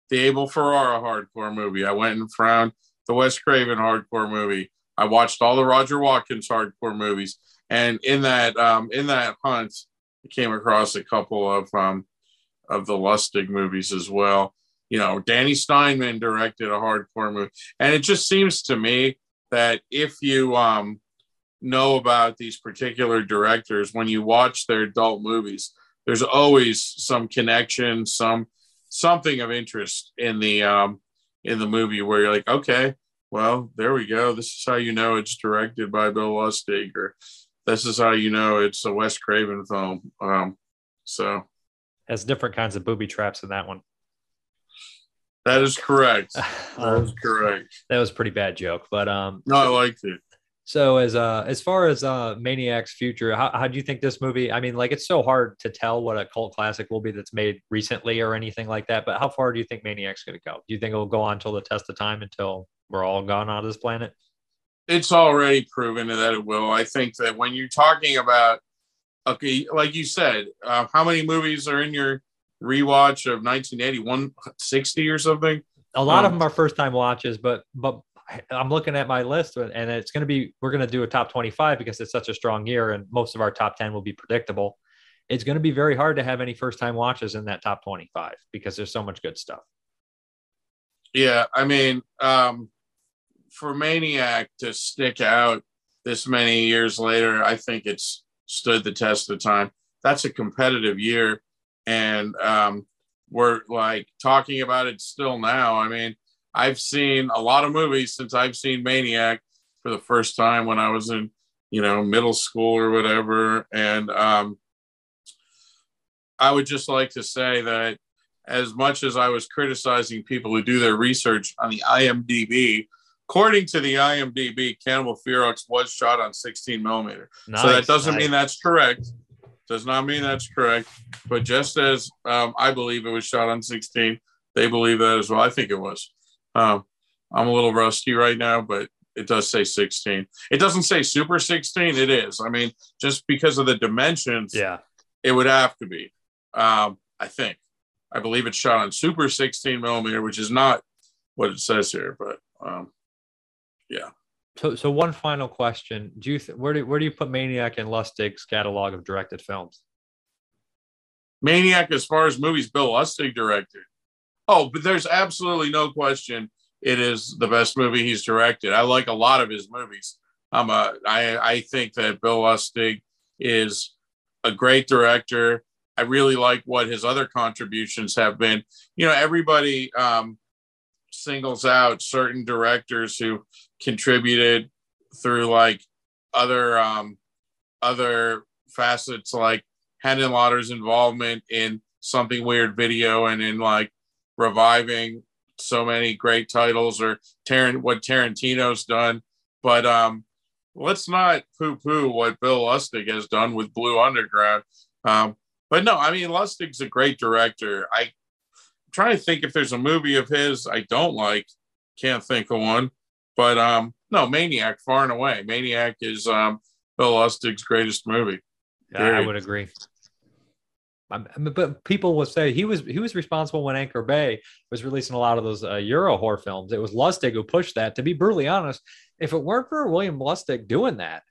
S16: the Abel Ferrara hardcore movie. I went and found the Wes Craven hardcore movie. I watched all the Roger Watkins hardcore movies, and in that um, in that hunt, I came across a couple of um, of the Lustig movies as well. You know, Danny Steinmann directed a hardcore movie, and it just seems to me that if you um, know about these particular directors, when you watch their adult movies, there's always some connection, some something of interest in the um, in the movie where you're like, okay, well, there we go. This is how you know it's directed by Bill Lustig, or this is how you know it's a Wes Craven film. Um, so
S15: has different kinds of booby traps in that one.
S16: That is correct. That is correct.
S15: that was a pretty bad joke, but um,
S16: no, I liked it.
S15: So as uh as far as uh Maniac's future, how, how do you think this movie? I mean, like it's so hard to tell what a cult classic will be that's made recently or anything like that. But how far do you think Maniac's going to go? Do you think it will go on until the test of time until we're all gone out of this planet?
S16: It's already proven that it will. I think that when you're talking about okay, like you said, uh, how many movies are in your rewatch of 1981, 60 or something?
S15: A lot um, of them are first time watches, but but I'm looking at my list and it's going to be, we're going to do a top 25 because it's such a strong year and most of our top 10 will be predictable. It's going to be very hard to have any first time watches in that top 25 because there's so much good stuff.
S16: Yeah. I mean, um, for Maniac to stick out this many years later, I think it's stood the test of time. That's a competitive year. And um, we're like talking about it still now. I mean, I've seen a lot of movies since I've seen Maniac for the first time when I was in, you know, middle school or whatever. And um, I would just like to say that as much as I was criticizing people who do their research on the IMDb, according to the IMDb, Cannibal Ferox was shot on 16 millimeter. Nice, so that doesn't nice. mean that's correct. Does not mean that's correct. But just as um, I believe it was shot on 16, they believe that as well. I think it was. Um, I'm a little rusty right now, but it does say 16. It doesn't say super 16. It is. I mean, just because of the dimensions,
S15: yeah,
S16: it would have to be. Um, I think. I believe it's shot on super 16 millimeter, which is not what it says here, but um, yeah.
S15: So, so one final question: Do you th- where do where do you put Maniac in Lustig's catalog of directed films?
S16: Maniac, as far as movies Bill Lustig directed. Oh, but there's absolutely no question it is the best movie he's directed. I like a lot of his movies. I'm a, I, I think that Bill Lustig is a great director. I really like what his other contributions have been. You know, everybody um, singles out certain directors who contributed through like other um, other facets, like Henenlotter's involvement in something weird video and in like reviving so many great titles or Taran- what Tarantino's done. But um, let's not poo-poo what Bill Lustig has done with Blue Underground. Um, but no, I mean Lustig's a great director. I, am trying to think if there's a movie of his I don't like. Can't think of one. But um, no, Maniac far and away. Maniac is um, Bill Lustig's greatest movie.
S15: Yeah, I would agree. Um, but people will say he was he was responsible when Anchor Bay was releasing a lot of those uh, Euro horror films. It was Lustig who pushed that. To be brutally honest, if it weren't for William Lustig doing that,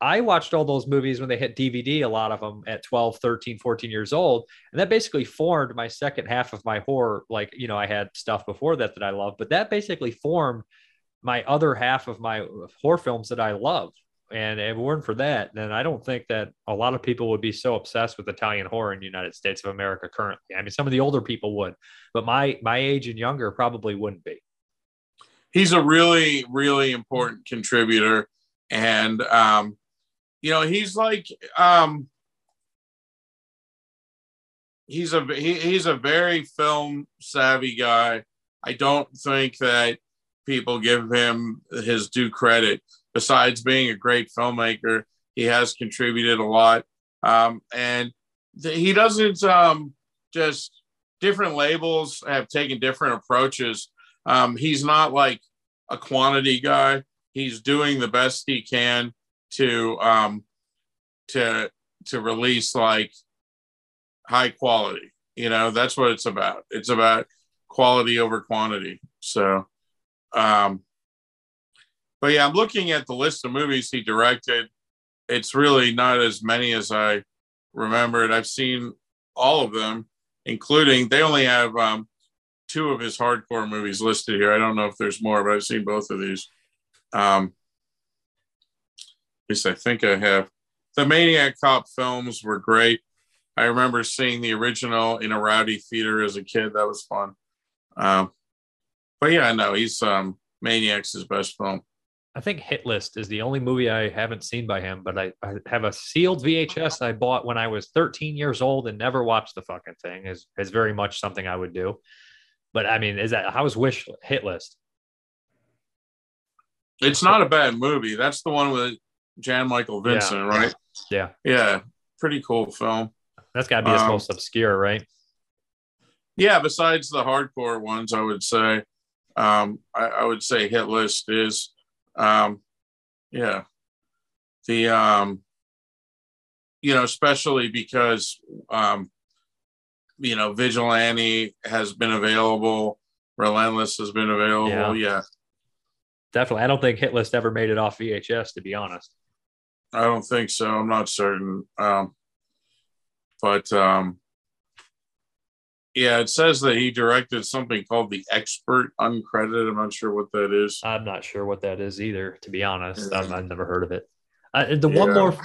S15: I watched all those movies when they hit DVD, a lot of them at 12, 13, 14 years old. And that basically formed my second half of my horror. Like, you know, I had stuff before that that I loved, but that basically formed my other half of my horror films that I love. And if it weren't for that, then I don't think that a lot of people would be so obsessed with Italian horror in the United States of America currently. I mean, some of the older people would, but my my age and younger probably wouldn't be.
S16: He's a really, really important contributor. And um, you know, he's like um he's a he, he's a very film savvy guy. I don't think that people give him his due credit besides being a great filmmaker, he has contributed a lot. Um, and th- he doesn't um, just different labels have taken different approaches. Um, he's not like a quantity guy. He's doing the best he can to um, to to release like high quality. You know, that's what it's about. It's about quality over quantity. So, um, but yeah, I'm looking at the list of movies he directed. It's really not as many as I remembered. I've seen all of them, including they only have um, two of his hardcore movies listed here. I don't know if there's more, but I've seen both of these. Um, at least I think I have. The Maniac Cop films were great. I remember seeing the original in a rowdy theater as a kid. That was fun. Um, but yeah, I know he's um, Maniac's his best film.
S15: I think Hit List is the only movie I haven't seen by him, but I, I have a sealed VHS I bought when I was 13 years old and never watched the fucking thing. is is very much something I would do. But I mean, is that how's Wish Hit List?
S16: It's not a bad movie. That's the one with Jan Michael Vincent,
S15: Yeah.
S16: right?
S15: Yeah,
S16: Yeah, pretty cool film.
S15: that's got to be his
S16: Um,
S15: most obscure, right?
S16: Yeah, besides the hardcore ones, I would say, um, I, I would say Hit List is, um, yeah, the, um, you know, especially because, um, you know, Vigilante has been available, Relentless has been available.
S15: Yeah.
S16: yeah.
S15: Definitely. I don't think Hit List ever made it off VHS, to be honest.
S16: I don't think so. I'm not certain. Um, but um, yeah, it says that he directed something called The Expert Uncredited. I'm not sure what that is.
S15: I'm not sure what that is either, to be honest. I've, I've never heard of it. Uh, the one more,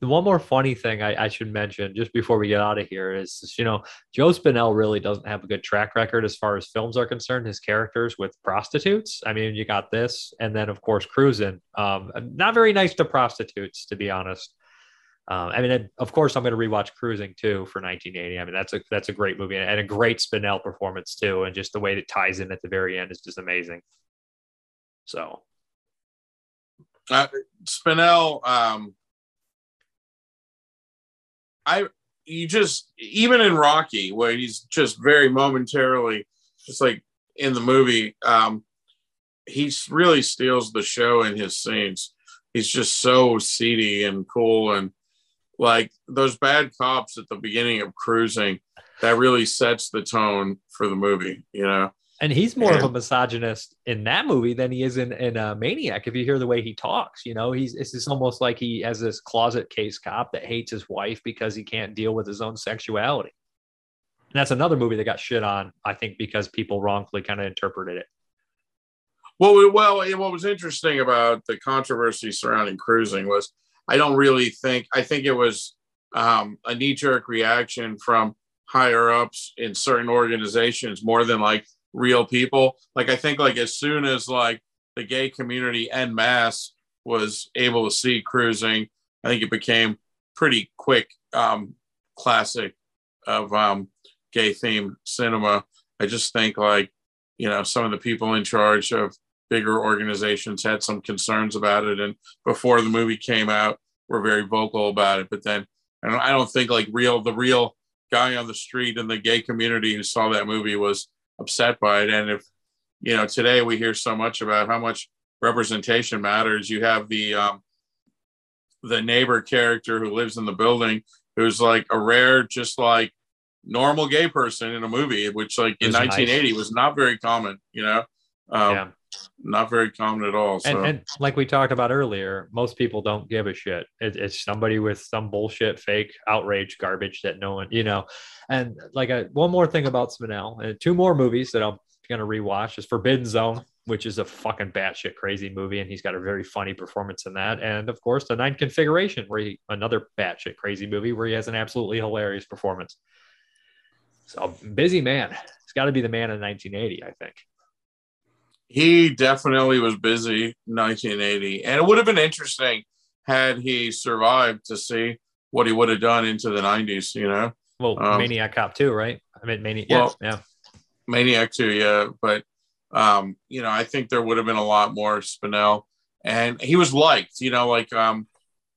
S15: the one more funny thing I, I should mention just before we get out of here is, you know, Joe Spinell really doesn't have a good track record as far as films are concerned. His characters with prostitutes. I mean, you got this, and then of course Cruising. Um, not very nice to prostitutes, to be honest. Um, I mean, of course, I'm going to rewatch Cruising too for 1980. I mean, that's a that's a great movie and a great Spinell performance too, and just the way it ties in at the very end is just amazing. So
S16: Uh, Spinell, um, I you just even in Rocky, where he's just very momentarily, just like in the movie, um, he really steals the show in his scenes. He's just so seedy and cool, and like those bad cops at the beginning of Cruising, that really sets the tone for the movie. You know,
S15: And he's more of a misogynist in that movie than he is in, in uh, Maniac. If you hear the way he talks, you know, he's it's just almost like he has this closet case cop that hates his wife because he can't deal with his own sexuality. And that's another movie that got shit on, I think, because people wrongfully kind of interpreted it.
S16: Well, well, and what was interesting about the controversy surrounding cruising was I don't really think I think it was um, a knee jerk reaction from higher ups in certain organizations more than like real people. Like I think like as soon as like the gay community en masse was able to see cruising, I think it became pretty quick um, classic of um, gay themed cinema. I just think like you know some of the people in charge of bigger organizations had some concerns about it, and before the movie came out, we were very vocal about it. But then I don't, I don't think like real the real guy on the street in the gay community who saw that movie was upset by it. And if you know today we hear so much about how much representation matters, you have the um, the neighbor character who lives in the building who's like a rare, just like normal gay person in a movie, which like in
S15: It was nice.
S16: 1980 was not very common. You know, um,
S15: Yeah.
S16: Not very common at all. So
S15: And, and like we talked about earlier, most people don't give a shit. It, it's somebody with some bullshit, fake outrage, garbage that no one, you know. And like a, one more thing about Spinell, and uh, two more movies that I'm gonna rewatch is Forbidden Zone, which is a fucking batshit crazy movie, and he's got a very funny performance in that. And of course, The Ninth Configuration, where he another batshit crazy movie where he has an absolutely hilarious performance. So busy man. It's got to be the man in 1980, I think.
S16: He definitely was busy 1980 and it would have been interesting had he survived to see what he would have done into the 90s you know
S15: Well,
S16: Um,
S15: Maniac Cop 2, right? I mean, Maniac.
S16: Well,
S15: yeah,
S16: maniac too yeah but um you know i think there would have been a lot more spinell and he was liked you know like um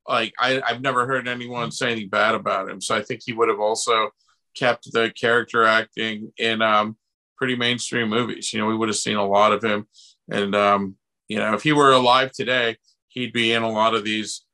S16: like I, i've never heard anyone say anything bad about him so i think he would have also kept the character acting in um pretty mainstream movies you know we would have seen a lot of him and um you know if he were alive today he'd be in a lot of these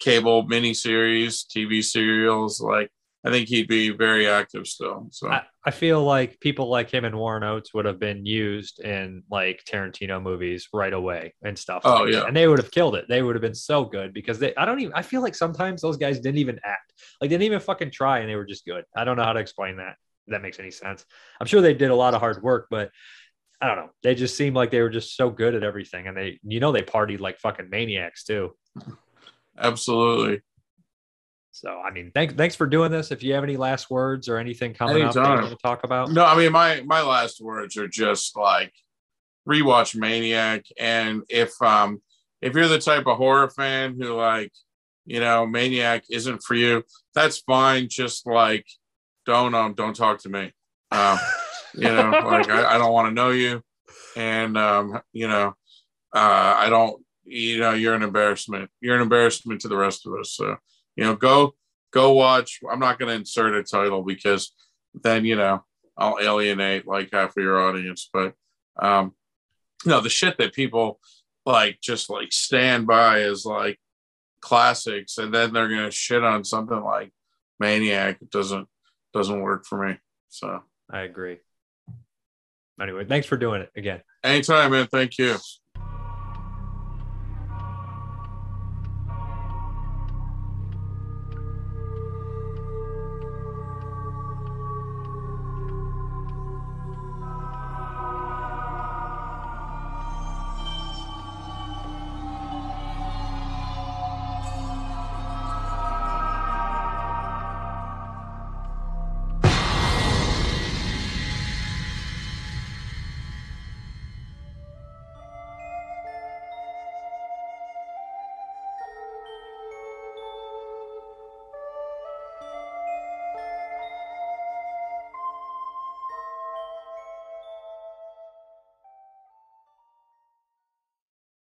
S16: cable miniseries tv serials like i think he'd be very active still so
S15: I, I feel like people like him and Warren Oates would have been used in like Tarantino movies right away and stuff.
S16: Oh,
S15: like that.
S16: yeah.
S15: and they would have killed it. They would have been so good because they. I don't even. I feel like sometimes those guys didn't even act. Like they didn't even fucking try, and they were just good. I don't know how to explain that. That makes any sense. I'm sure they did a lot of hard work, but I don't know. They just seemed like they were just so good at everything, and they, you know, they partied like fucking maniacs too.
S16: absolutely
S15: So I mean, thanks thanks for doing this. If you have any last words or anything coming up that you want to talk about,
S16: No, I mean my my last words are just like rewatch Maniac, and if um if you're the type of horror fan who like you know Maniac isn't for you, that's fine. Just like don't um don't talk to me. Um, you know, like I, I don't want to know you, and um you know uh I don't you know you're an embarrassment. You're an embarrassment to the rest of us. So you know go go watch. I'm not going to insert a title because then you know I'll alienate like half of your audience. But um, no, the shit that people like just like stand by is like classics, and then they're gonna shit on something like Maniac. It doesn't doesn't work for me. So
S15: I agree. Anyway, thanks for doing it again.
S16: anytime, man. Thank you.